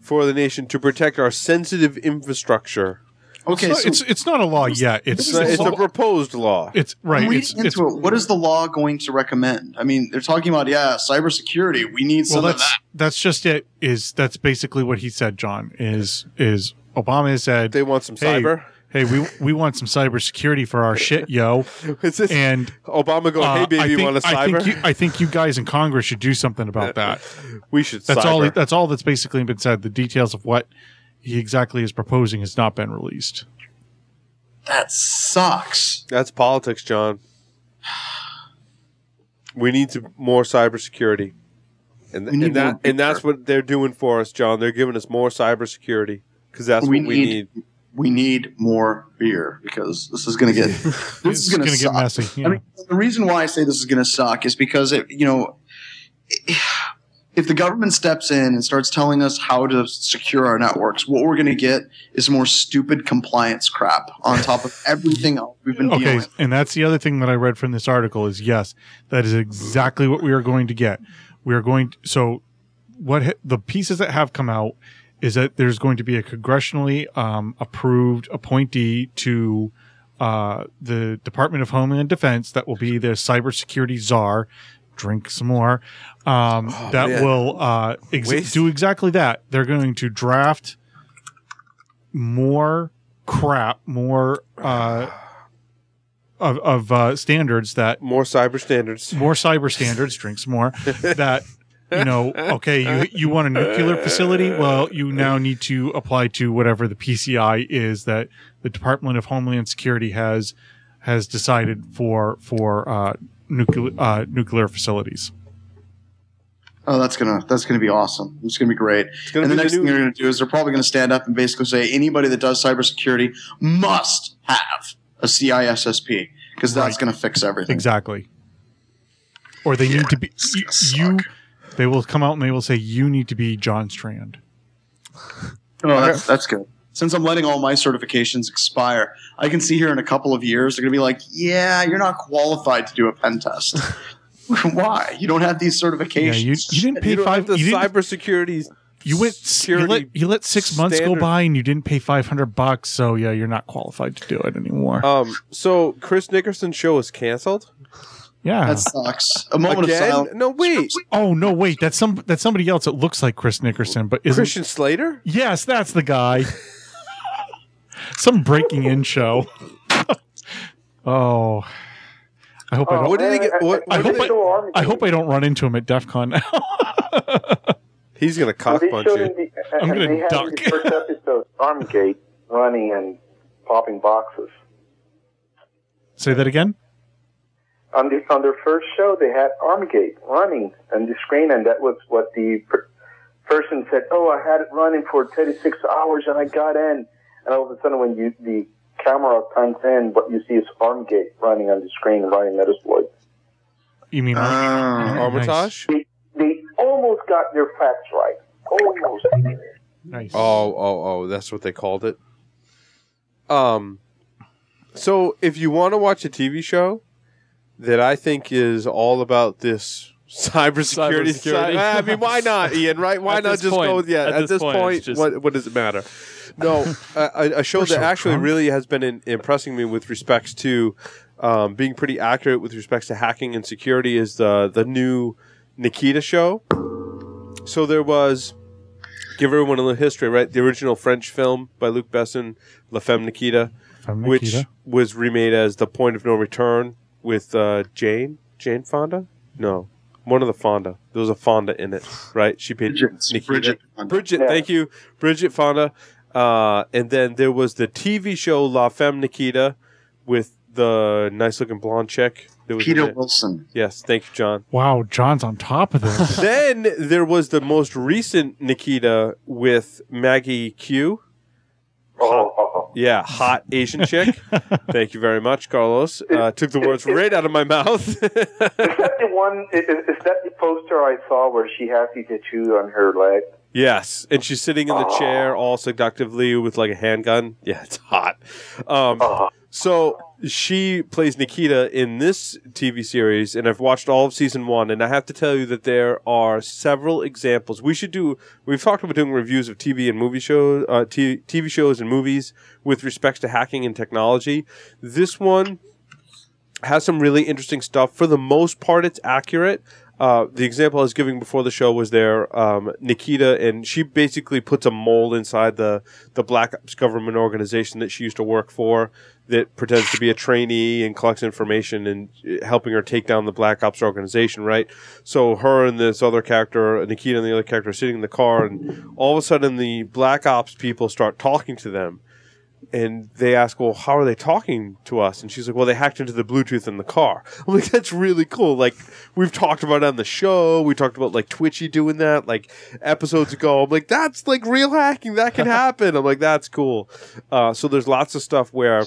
for the nation to protect our sensitive infrastructure. Okay, it's, so it's it's not a law yet. It's It's, a, it's a proposed law. right. I'm It's, reading it's it. What is the law going to recommend? I mean, they're talking about yeah, cybersecurity. We need well. some of That's that. that's just it. Is that's basically what he said. John is is Obama has said, They want some Hey, cyber. "Hey, we we want some cybersecurity for our shit, yo." Is this And Obama going, uh, "Hey, baby, I you think, want a I cyber? think you I think you guys in Congress should do something about that. we should That's cyber. all. That's all that's basically been said. The details of what he exactly is proposing has not been released. That sucks. That's politics, John. We need to, more cybersecurity, and, and that and that's what they're doing for us, John. They're giving us more cybersecurity because that's We what we need- need. We need more beer because this is going to get this is going gonna get suck. messy. I mean, the reason why I say this is going to suck is because it, you know, if the government steps in and starts telling us how to secure our networks, what we're going to get is more stupid compliance crap on top of everything else we've been dealing Okay, with. and that's the other thing that I read from this article is yes, that is exactly what we are going to get. We are going to, so what ha- the pieces that have come out is that there's going to be a congressionally um, approved appointee to uh, the Department of Homeland Defense that will be the cybersecurity czar. Drink some more. Um, that Oh, man. will uh, ex- do exactly that. They're going to draft more crap, more uh, of, of uh, standards that More cyber standards. more cyber standards, drinks more that you know, okay, you you want a nuclear facility? Well, you now need to apply to whatever the PCI is that the Department of Homeland Security has has decided for for uh, nuclear uh, nuclear facilities. Oh, that's gonna that's gonna be awesome. It's gonna be great. It's gonna and the next the thing they're gonna do is they're probably gonna stand up and basically say anybody that does cybersecurity must have a CISSP because that's Right. gonna fix everything. Exactly. Or they need to be you, you. suck. They will come out and they will say you need to be John Strand. Oh, that's that's good. Since I'm letting all my certifications expire, I can see here in a couple of years they're gonna be like, "Yeah, you're not qualified to do a pen test." Why? You don't have these certifications. Yeah, you, you didn't pay You don't five. have the You, cybersecurity. you went. You let you let six months go by and you didn't pay five hundred bucks. So yeah, you're not qualified to do it anymore. Um. So Chris Nickerson's show is canceled yeah. that sucks. A moment of silence. No, wait. oh no, wait. That's some. That's somebody else that looks like Chris Nickerson, but isn't. Christian Slater. Yes, that's the guy. some breaking in show. oh. I hope I oh, don't. What did he get- uh, uh, what- uh, I hope I, I hope I don't run into him at DEF CON now. He's gonna cock they punch you. in the, I'm gonna they had duck. the first episode Armgate running and popping boxes. Say that again. On the on their first show, they had Armgate running on the screen, and that was what the per- person said. Oh, I had it running for 36 hours, and I got in. And all of a sudden, when you the camera comes in, what you see is Armgate running on the screen, running Metasploit. You mean Oh. Armitage. They, they almost got their facts right. Almost. nice? Oh, oh, oh, that's what they called it. Um, so if you want to watch a TV show that I think is all about this cybersecurity, Cybersecurity. I mean, why not, Ian? Right? Why not just point- go with yeah? at At, this this, point, point, just- what what does it matter? No, a, a- show We're that so actually drunk. really has been in, impressing me with respects to um, being pretty accurate with respects to hacking and security is the the new Nikita show. So there was give everyone a little history, right? The original French film by Luc Besson, La Femme Nikita, From which Nikita. was remade as The Point of No Return with uh, Jane Jane Fonda. No, one of the Fonda. There was a Fonda in it, right? She played Bridget. Nikita. Bridget. Bridget, Yeah. thank you, Bridget Fonda. Uh, and then there was the TV show La Femme Nikita with the nice looking blonde chick. that was Peta. Wilson. Yes, thank you, John. Wow, John's on top of this. then there was the most recent Nikita with Maggie Q. Oh, oh, oh. Yeah, hot Asian chick. Thank you very much, Carlos. Uh, took the words right out of my mouth. Is that the one? Is, is that the poster I saw where she has the tattoo on her leg? Yes, and she's sitting in the chair all seductively with like a handgun. Yeah, it's hot. Um, So she plays Nikita in this TV series, and I've watched all of season one, and I have to tell you that there are several examples. We should do. We've talked about doing reviews of TV and movie shows, uh, t- TV shows and movies with respects to hacking and technology. This one has some really interesting stuff. For the most part, it's accurate. Uh, the example I was giving before the show was there, um, Nikita, and she basically puts a mole inside the, the Black Ops government organization that she used to work for that pretends to be a trainee and collects information and uh, helping her take down the Black Ops organization, right? So her and this other character, Nikita and the other character, are sitting in the car, and all of a sudden the Black Ops people start talking to them and they ask, "Well, how are they talking to us?" And she's like, "Well, they hacked into the Bluetooth in the car." I'm like, "That's really cool." Like we've talked about it on the show. We talked about like Twitchy doing that like episodes ago. I'm like, "That's like real hacking. That can happen." I'm like, "That's cool." Uh, so there's lots of stuff where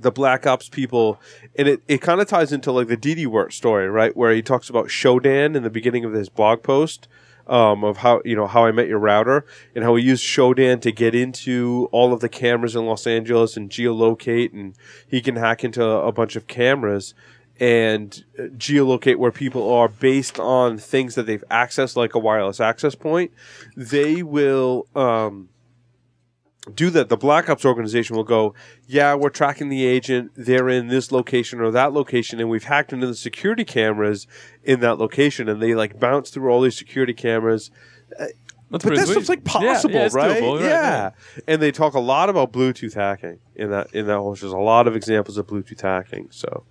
the Black Ops people, and it, it kind of ties into like the DD-WRT story, right? Where he talks about Shodan in the beginning of his blog post um, of how you know how I met your router and how he used Shodan to get into all of the cameras in Los Angeles and geolocate, and he can hack into a bunch of cameras and uh, geolocate where people are based on things that they've accessed, like a wireless access point. They will. Um, do that, the Black Ops organization will go, yeah, we're tracking the agent. They're in this location or that location, and we've hacked into the security cameras in that location, and they like bounce through all these security cameras. That's But that sweet. stuff's like possible, yeah, it's right? doable, yeah, and they talk a lot about Bluetooth hacking in that in that whole. There's a lot of examples of Bluetooth hacking. So,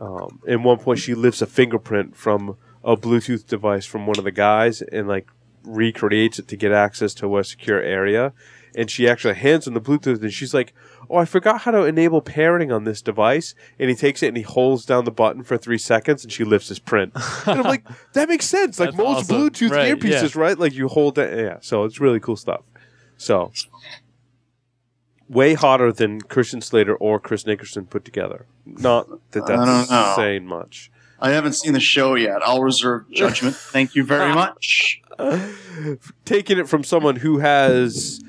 um, at one point, she lifts a fingerprint from a Bluetooth device from one of the guys and like recreates it to get access to a secure area. And she actually hands him the Bluetooth and she's like, Oh, I forgot how to enable pairing on this device. And he takes it and he holds down the button for three seconds and she lifts his print. and I'm like, That makes sense. Like That's most awesome. Bluetooth Right, earpieces, right? Like you hold that. Yeah. So it's really cool stuff. So way hotter than Christian Slater or Chris Nickerson put together. Not that I don't that's saying much. I haven't seen the show yet. I'll reserve judgment. Thank you very much. Taking it from someone who has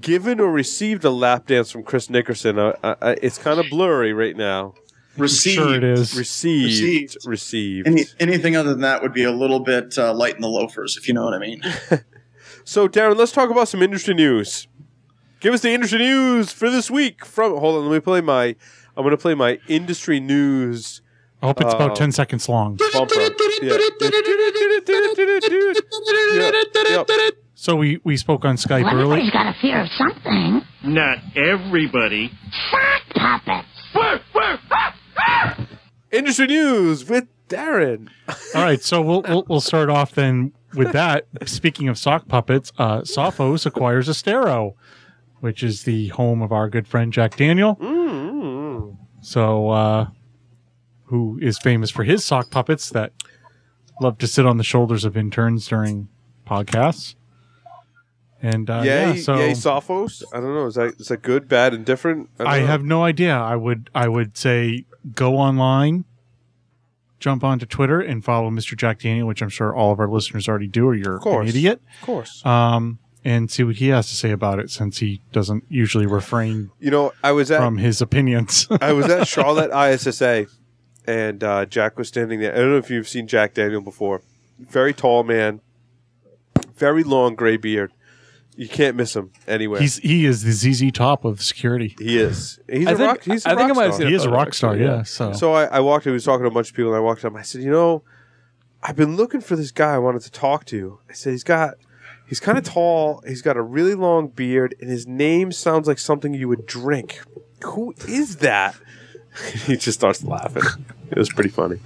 given or received a lap dance from Chris Nickerson, uh, uh, uh, it's kind of blurry right now. Received. Sure it is. Received, Received. received. Any, anything other than that would be a little bit uh, light in the loafers, if you know what I mean. So, Darren, let's talk about some industry news. Give us the industry news for this week. From hold on, let me play my. I'm going to play my industry news I hope it's Uh, about 10 seconds long. bumper. Yeah. Yep, yep. So we, we spoke on Skype Well, early. everybody's got a fear of something. Not everybody. Sock puppets. Industry news with Darren. All right, so we'll, we'll we'll start off then with that. Speaking of sock puppets, uh, Sophos acquires Astaro, which is the home of our good friend Jack Daniel. Mm. So, uh, who is famous for his sock puppets that love to sit on the shoulders of interns during podcasts. And uh, yay, yeah, so yay, Sophos. I don't know. Is that is that good, bad, indifferent? don't I have no idea. I would I would say go online, jump onto Twitter, and follow Mr. Jack Daniel, which I'm sure all of our listeners already do, or you're an idiot. of course. Um, and see what he has to say about it, since he doesn't usually refrain You know, I was at from his opinions. I was at Charlotte ISSA, and uh, Jack was standing there. I don't know if you've seen Jack Daniel before. Very tall man, very long gray beard. You can't miss him anywhere. He's he is the ZZ top of security. he is. He's I a think- rock. He's a I think I might have star. seen He is a photo, rock star, actually, yeah. yeah. So, So I, I walked. He was talking to a bunch of people, and I walked up. I said, "You know, I've been looking for this guy I wanted to talk to." I said, "He's got, he's kind of tall. He's got a really long beard, and his name sounds like something you would drink. Who is that?" he just starts laughing. It was pretty funny.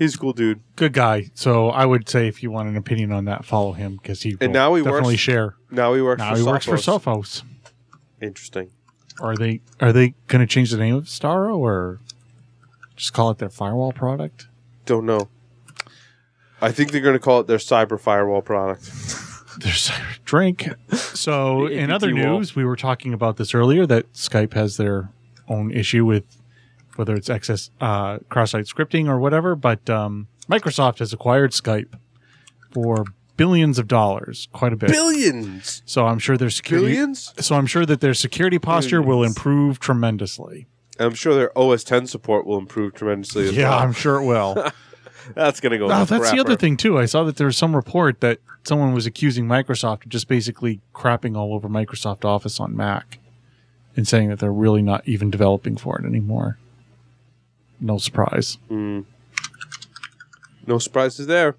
He's a cool dude. good guy. So I would say if you want an opinion on that, follow him because he And now he definitely works- share. Now he works. Now for he works for Sophos. Sophos. Interesting. Are they are they going to change the name of Astaro or just call it their firewall product? Don't know. I think they're going to call it their cyber firewall product. There's drink. So in other news, we were talking about this earlier that Skype has their own issue with whether it's excess uh, cross-site scripting or whatever. But um, Microsoft has acquired Skype for billions of dollars, quite a bit. Billions. so I'm sure their security. Billions. So I'm sure that their security posture will improve tremendously. I'm sure their OS 10 support will improve tremendously as Yeah, well. I'm sure it will. That's going to go. Oh, that's the other thing too. I saw that there was some report that someone was accusing Microsoft of just basically crapping all over Microsoft Office on Mac, and saying that they're really not even developing for it anymore. No surprise. Mm. No surprises there.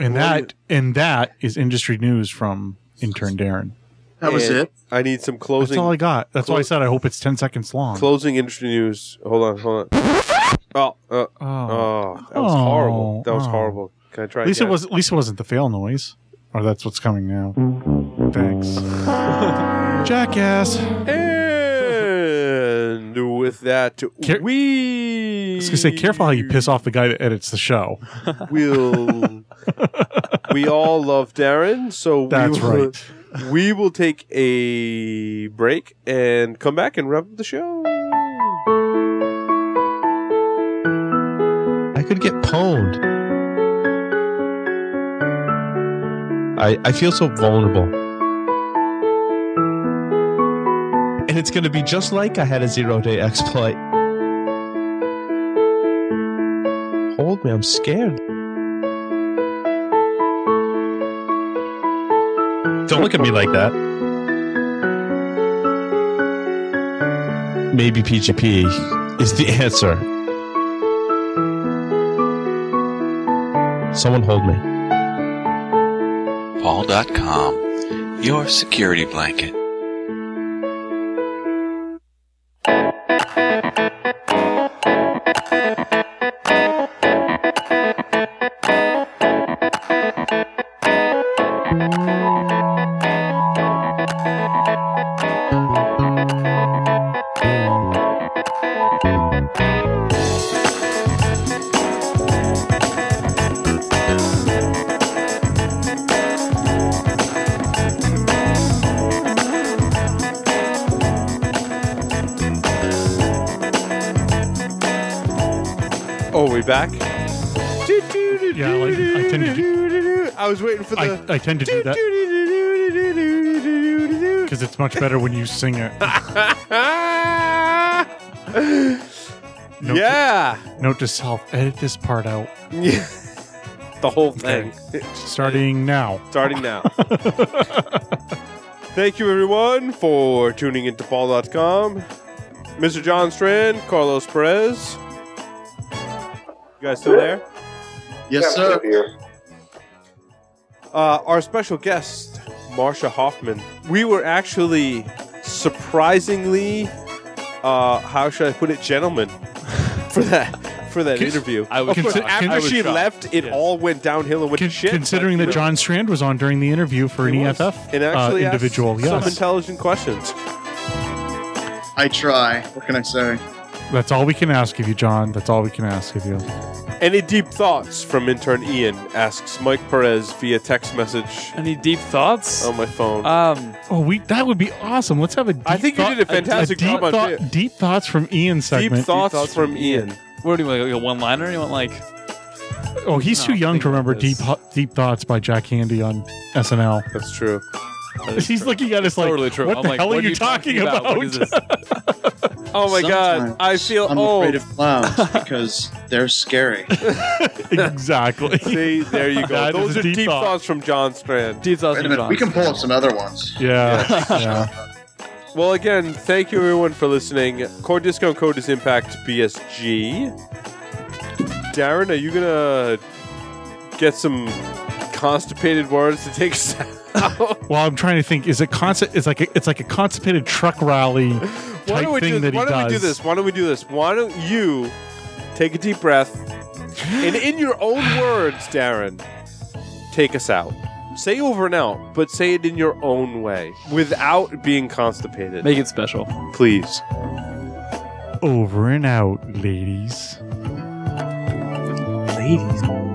And that and that is industry news from intern Darren. That was And it. I need some closing. That's closing all I got. That's why I said I hope it's ten seconds long. closing industry news. Hold on, hold on. Oh, uh, oh. oh, that was Oh, horrible. That was oh. horrible. Can I try at least it again? was. At least it wasn't the fail noise. Or that's what's coming now. Thanks. Jackass. And with that, Care- we. I was gonna say, careful how you piss off the guy that edits the show. We'll. we all love Darren? So That's we will, right. We will take a break and come back and wrap up the show. I could get pwned. I I feel so vulnerable. And it's going to be just like I had a zero day exploit. Hold me, I'm scared. Don't look at me like that. Maybe PGP is the answer. Someone hold me. PaulDotCom, your security blanket. Oh, back. Yeah, like, I tend to do, I was waiting for the. I tend to do that because it's much better when you sing it. Note yeah. To, note to self: edit this part out. Yeah. the whole thing. Starting now. Starting now. Thank you, everyone, for tuning into PaulDotCom. Mr. John Strand, Carlos Perez. You guys still there? Yes, Yeah, sir. here. Uh, our special guest, Marcia Hofmann. We were actually surprisingly, uh, how should I put it, gentlemen, for that for that Cons- interview. I was Of course, shocked. after I was she shocked. left, it Yes. all went downhill and went Con- to shit. considering but, that know, John Strand was on during the interview for an was. EFF and uh, actually asked individual, some intelligent questions. I try. What can I say? That's all we can ask of you, John. That's all we can ask of you. Any deep thoughts from intern Ian? Asks Mike Perez via text message Any deep thoughts? on my phone. Um, Oh, we that would be awesome. Let's have a. Deep I think you thought- did a fantastic deep job on thought- it. Deep thoughts from Ian deep segment. thoughts, thoughts from from Ian. what do you want? Like a one-liner? You want like? Oh, he's No, too young think to remember about deep this. Ho- deep thoughts by Jack Handey on SNL. That's true. That is He's true. looking at us like, totally true. what I'm the like, hell what are you talking about? What is this? Oh my god, I Sometimes feel I'm old. afraid of clowns because they're scary. exactly. See, there you go. That is Those are deep, deep thought. thoughts from John Strand. Deep thoughts Wait a from minute, John. we can pull up some other ones. Yeah. yeah. Well, again, thank you everyone for listening. Core discount code is Impact BSG. Darren, are you gonna get some constipated words to take us out? Well, I'm trying to think. Is it concept? It's like a, it's like a constipated truck rally why type don't we thing do? that he Why don't we do this? Why don't we do this? Why don't you take a deep breath and, in your own words, Darren, take us out. Say over and out, but say it in your own way without being constipated. Make it special. Please. Over and out, ladies. Ladies.